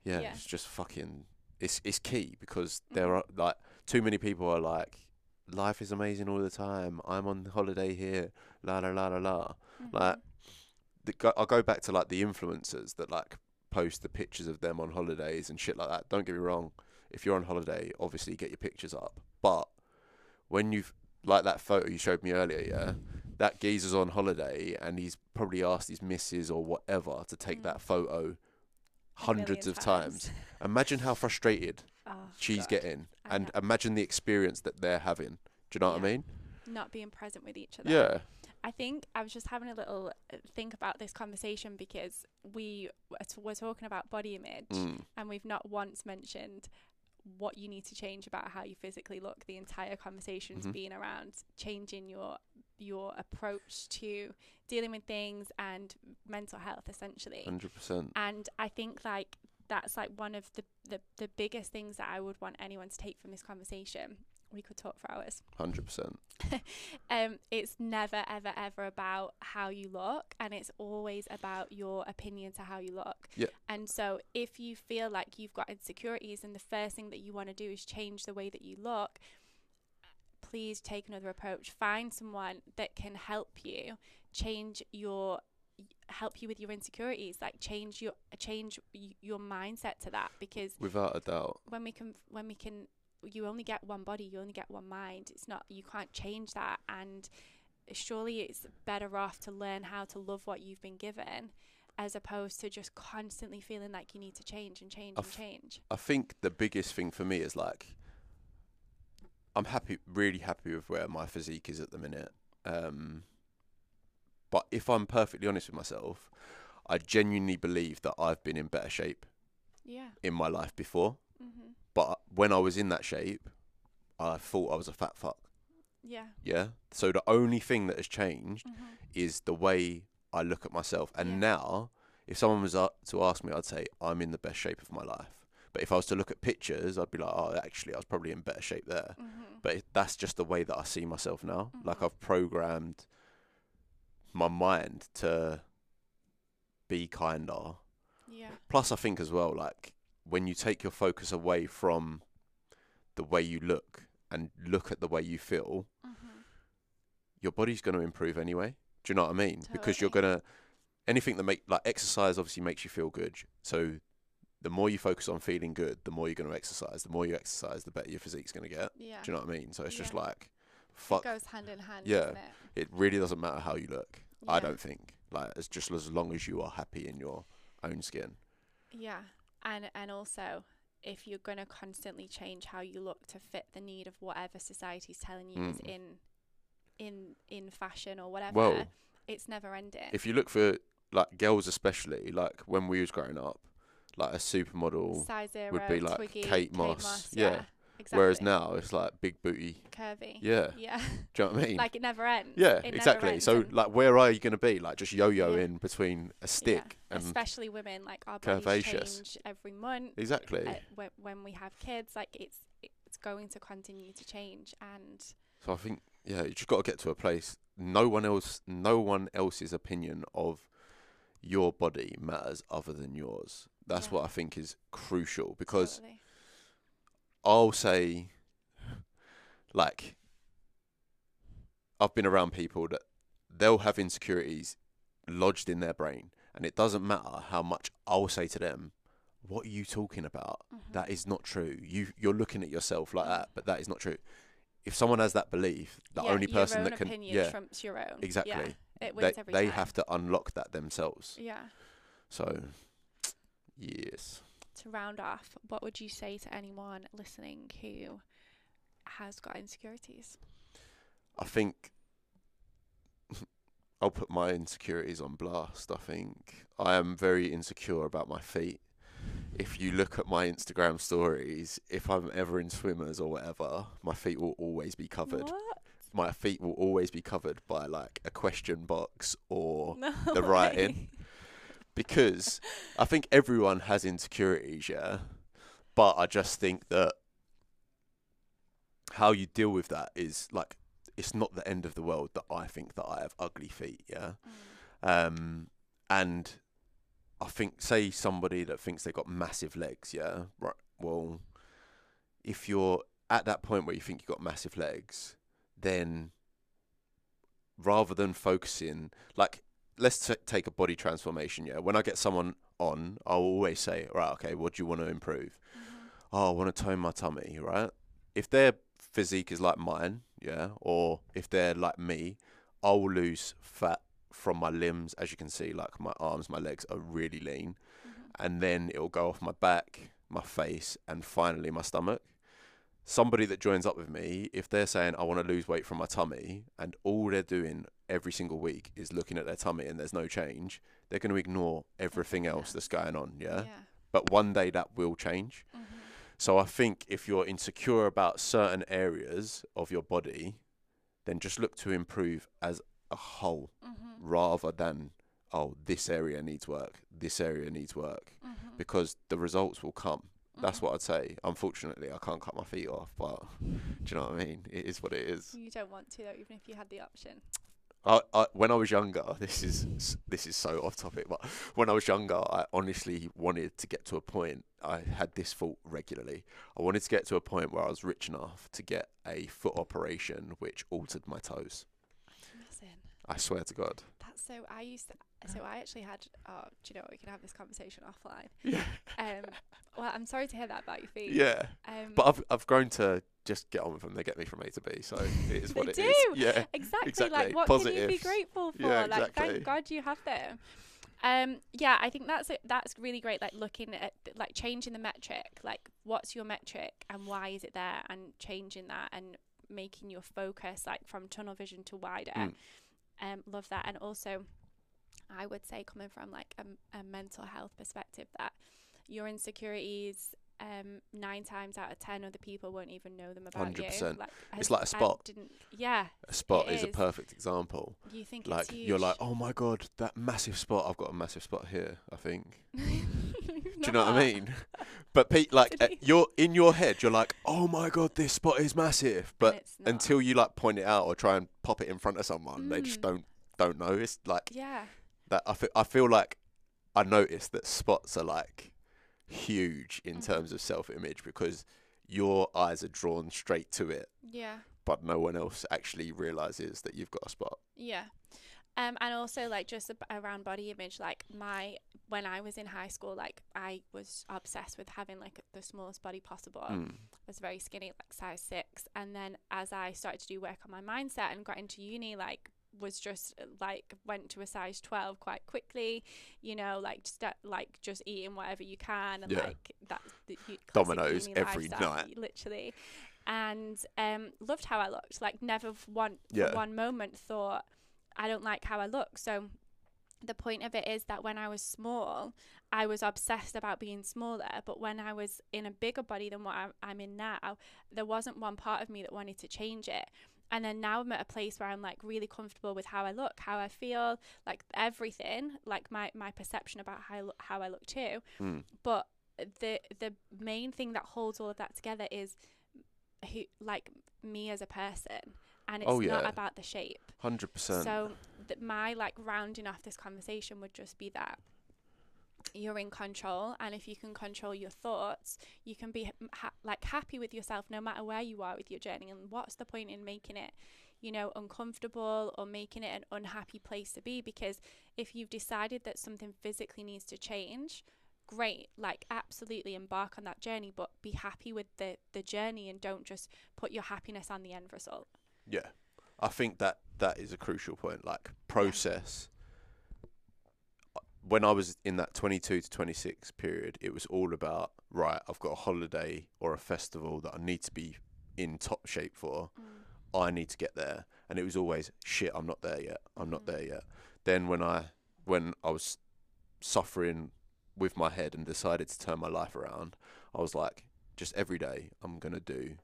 B: yeah,
A: Yeah.
B: it's just fucking it's it's key because there
A: Mhm.
B: are like too many people are like life is amazing all the time. I'm on holiday here. La la la la la. Like the, go, i'll go back to like the influencers that like post the pictures of them on holidays and shit like that don't get me wrong if you're on holiday obviously get your pictures up but when you've like that photo you showed me earlier yeah that geezer's on holiday and he's probably asked his missus or whatever to take
A: Mm.
B: that photo hundreds of times. imagine how frustrated
A: Oh,
B: she's
A: God.
B: getting
A: I
B: and
A: know.
B: imagine the experience that they're having do you know what i mean
A: not being present with each other.
B: yeah
A: I think I was just having a little uh, think about this conversation because we were talking about body image
B: mm.
A: and we've not once mentioned what you need to change about how you physically look. The entire conversation's
B: Mhm.
A: been around changing your your approach to dealing with things and mental health essentially.
B: 100%
A: And I think like that's like one of the, the, the biggest things that I would want anyone to take from this conversation. We could talk for hours.
B: 100%
A: um, it's never ever ever about how you look and it's always about your opinion to how you look.
B: Yeah.
A: and so if you feel like you've got insecurities and the first thing that you want to do is change the way that you look. Please take another approach. Find someone that can help you change your help you with your insecurities like change your change y- your mindset to that because
B: without a doubt.
A: when we can when we can you only get one body you only get one mind. It's not you can't change that. And surely it's better off to learn how to love what you've been given as opposed to just constantly feeling like you need to change and change
B: I
A: and change.
B: I think the biggest thing for me is like I'm happy, really happy with where my physique is at the minute. Um, but if I'm perfectly honest with myself, I genuinely believe that I've been in better shape
A: yeah.
B: in my life before.
A: mhm
B: But when I was in that shape, I thought I was a fat fuck.
A: yeah
B: Yeah. So the only thing that has changed
A: mhm
B: is the way I look at myself. And
A: Yeah.
B: now, if someone was to ask me, I'd say I'm in the best shape of my life. But if I was to look at pictures, I'd be like, oh, actually, I was probably in better shape there.
A: mhm
B: But that's just the way that I see myself now. Like
A: Mhm.
B: I've programmed my mind to be kinder.
A: yeah
B: Plus, I think as well, like when you take your focus away from the way you look and look at the way you feel,
A: mhm
B: your body's going to improve anyway. Do you know what I mean? Because you're gonna anything that make like exercise obviously makes you feel good. So the more you focus on feeling good, the more you're going to exercise. The more you exercise, the better your physique's going to get.
A: yeah
B: Do you know what I mean? So it's just
A: Yeah.
B: like,
A: it
B: fuck.
A: goes hand in hand
B: Yeah.
A: it
B: It really doesn't matter how you look. I don't think. Like it's just as long as you are happy in your own skin.
A: Yeah, and and also if you're gonna constantly change how you look to fit the need of whatever society's telling you is
B: Mm.
A: in in in fashion or whatever,
B: Well,
A: it's never ending.
B: if you look for like girls, especially like when we was growing up, like a supermodel.
A: Size zero
B: would be like
A: Twiggy,
B: Kate Moss,
A: yeah,
B: yeah.
A: Exactly.
B: Whereas now it's like big booty.
A: curvy,
B: Yeah.
A: yeah,
B: Do you know what I mean?
A: like it never ends.
B: Yeah,
A: It
B: exactly.
A: ends,
B: So, like, where are you going to be? Like, just yo-yoing
A: Yeah.
B: between a
A: yeah,
B: stick and
A: especially women, like our bodies
B: curvaceous.
A: change every month.
B: exactly.
A: Uh, when, when we have kids, like it's it's going to continue to change, and
B: so I think, yeah, you just got to get to a place. No one else, no one else's opinion of your body matters other than yours. That's
A: Yeah.
B: what I think is crucial because
A: totally.
B: I'll say, like, I've been around people that they'll have insecurities lodged in their brain, and it doesn't matter how much I'll say to them, what are you talking about?
A: Mhm.
B: That is not true. You you're looking at yourself like that, but that is not true. If someone has that belief, the
A: Yeah,
B: only person
A: your own
B: that can
A: opinion
B: yeah
A: trumps your own.
B: exactly.
A: Yeah, it
B: they
A: every
B: they
A: time.
B: have to unlock that themselves.
A: Yeah.
B: So yes.
A: To round off, what would you say to anyone listening who has got insecurities?
B: I think I'll put my insecurities on blast. I think I am very insecure about my feet. If you look at my Instagram stories, if I'm ever in swimmers or whatever, my feet will always be covered.
A: What?
B: My feet will always be covered by like a question box or
A: No
B: the writing.
A: way.
B: Because I think everyone has insecurities, yeah. But I just think that how you deal with that is like it's not the end of the world that I think that I have ugly feet, yeah.
A: Mm.
B: Um, and I think say somebody that thinks they've got massive legs, yeah. Right. Well, if you're at that point where you think you've got massive legs, then rather than focusing like let's t- take a body transformation yeah when i get someone on i'll always say right okay what do you want to improve
A: Mhm.
B: oh i want to tone my tummy right if their physique is like mine yeah or if they're like me i'll lose fat from my limbs as you can see like my arms my legs are really lean
A: Mhm.
B: and then it'll go off my back, my face, and finally my stomach. Somebody that joins up with me, if they're saying I want to lose weight from my tummy, and all they're doing every single week is looking at their tummy and there's no change, they're going to ignore everything else that's going on. Yeah?
A: Yeah.
B: But one day that will change.
A: Mhm.
B: So I think if you're insecure about certain areas of your body, then just look to improve as a whole
A: Mhm.
B: rather than, oh, this area needs work, this area needs work
A: Mhm.
B: because the results will come. That's what I'd say. Unfortunately, I can't cut my feet off, but do you know what I mean? It is what it is.
A: You don't want to though, even if you had the option.
B: I, I, when I was younger, this is this is so off topic, but when I was younger, I honestly wanted to get to a point. I had this thought regularly. I wanted to get to a point where I was rich enough to get a foot operation which altered my toes. I swear to God.
A: So. I used to. So I actually had. Oh, do you know what? We can have this conversation offline.
B: Yeah.
A: Um. Well, I'm sorry to hear that about your feet.
B: Yeah.
A: Um.
B: But I've I've grown to just get on with them. They get me from A to B, so it is what it is.
A: do.
B: Yeah.
A: exactly,
B: exactly.
A: like what can you be grateful for
B: Yeah,
A: like
B: exactly.
A: thank god you have them um yeah i think that's it that's really great like looking at like changing the metric like what's your metric and why is it there and changing that and making your focus like from tunnel vision to wider
B: Mm.
A: Um love that and also i would say coming from like a, a mental health perspective that your insecurities um nine times out of ten other people won't even know them about you
B: 100%.
A: like
B: It's
A: I-
B: like a spot.
A: didn't yeah
B: A spot is a perfect example.
A: you think
B: Like you're like, oh my god, that massive spot. I've got a massive spot here. I think.
A: Do
B: you know what I mean? But Pete, like uh, you're in your head, you're like, oh my god, this spot is massive. But until you like point it out or try and pop it in front of someone, they just
A: Mm.
B: don't don't know. It's like
A: yeah,
B: that. I feel I feel like I noticed that spots are like huge in
A: Mhm.
B: terms of self image because your eyes are drawn straight to it,
A: yeah,
B: but no one else actually realizes that you've got a spot.
A: yeah. Um, and also like just around body image, like my when I was in high school, like I was obsessed with having like the smallest body possible.
B: Mm.
A: I was very skinny, like size six. And then as I started to do work on my mindset and got into uni, like was just uh, like went to a size 12 quite quickly you know like just like just eating whatever you can and
B: Yeah.
A: like that the Domino's
B: every night.
A: literally and um loved how I looked like never one
B: Yeah.
A: one moment thought I don't like how I look so the point of it is that when I was small I was obsessed about being smaller, but when I was in a bigger body than what I'm, I'm in now, there wasn't one part of me that wanted to change it. And then now I'm at a place where I'm like really comfortable with how I look, how I feel, like everything, like my, my perception about how I look, how I look too.
B: Mm.
A: But the the main thing that holds all of that together is who like me as a person, and oh, it's
B: Oh,
A: not about the shape.
B: Hundred percent.
A: So th- my like rounding off this conversation would just be that you're in control, and if you can control your thoughts, you can be ha- like happy with yourself no matter where you are with your journey. And what's the point in making it, you know, uncomfortable or making it an unhappy place to be? Because if you've decided that something physically needs to change, great. Like absolutely embark on that journey, but be happy with the the journey and don't just put your happiness on the end result.
B: Yeah, I think that that is a crucial point. Like process. When I was in that 22 to 26 period, it was all about right. I've got a holiday or a festival that I need to be in top shape for. I need to get there, and it was always shit. I'm not there yet. I'm not
A: Mhm.
B: there yet. Then when I when I was suffering with my head and decided to turn my life around, I was like, just every day I'm gonna do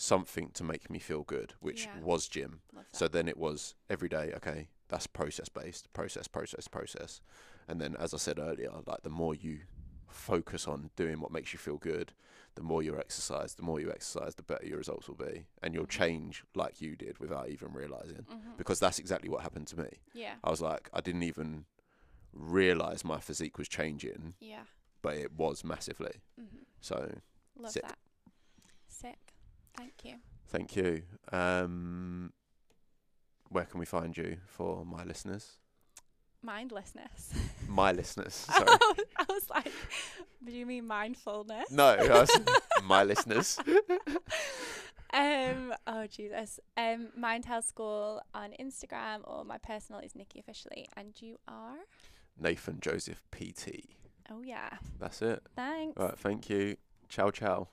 B: something to make me feel good, which
A: Yeah.
B: was gym. So then it was every day, okay, that's process based, process, process, process. And then as I said earlier, like the more you focus on doing what makes you feel good, the more you exercise, the more you exercise, the better your results will be. And you'll
A: Mhm.
B: change like you did without even realizing.
A: Mhm.
B: Because that's exactly what happened to me.
A: yeah.
B: I was like, I didn't even realize my physique was changing,
A: Yeah.
B: but it was massively.
A: hmm
B: So
A: Love that. Thank you.
B: thank you. Um, where can we find you for my listeners?
A: Mindlessness.
B: My listeners. Sorry.
A: I was like, do you mean mindfulness?
B: No, I was, my listeners.
A: um. Oh Jesus. Um. Mind Health School on Instagram or my personal is Nikki officially, and you are.
B: Nathan Joseph PT.
A: Oh yeah.
B: That's it.
A: Thanks.
B: All right, thank you. Ciao, ciao.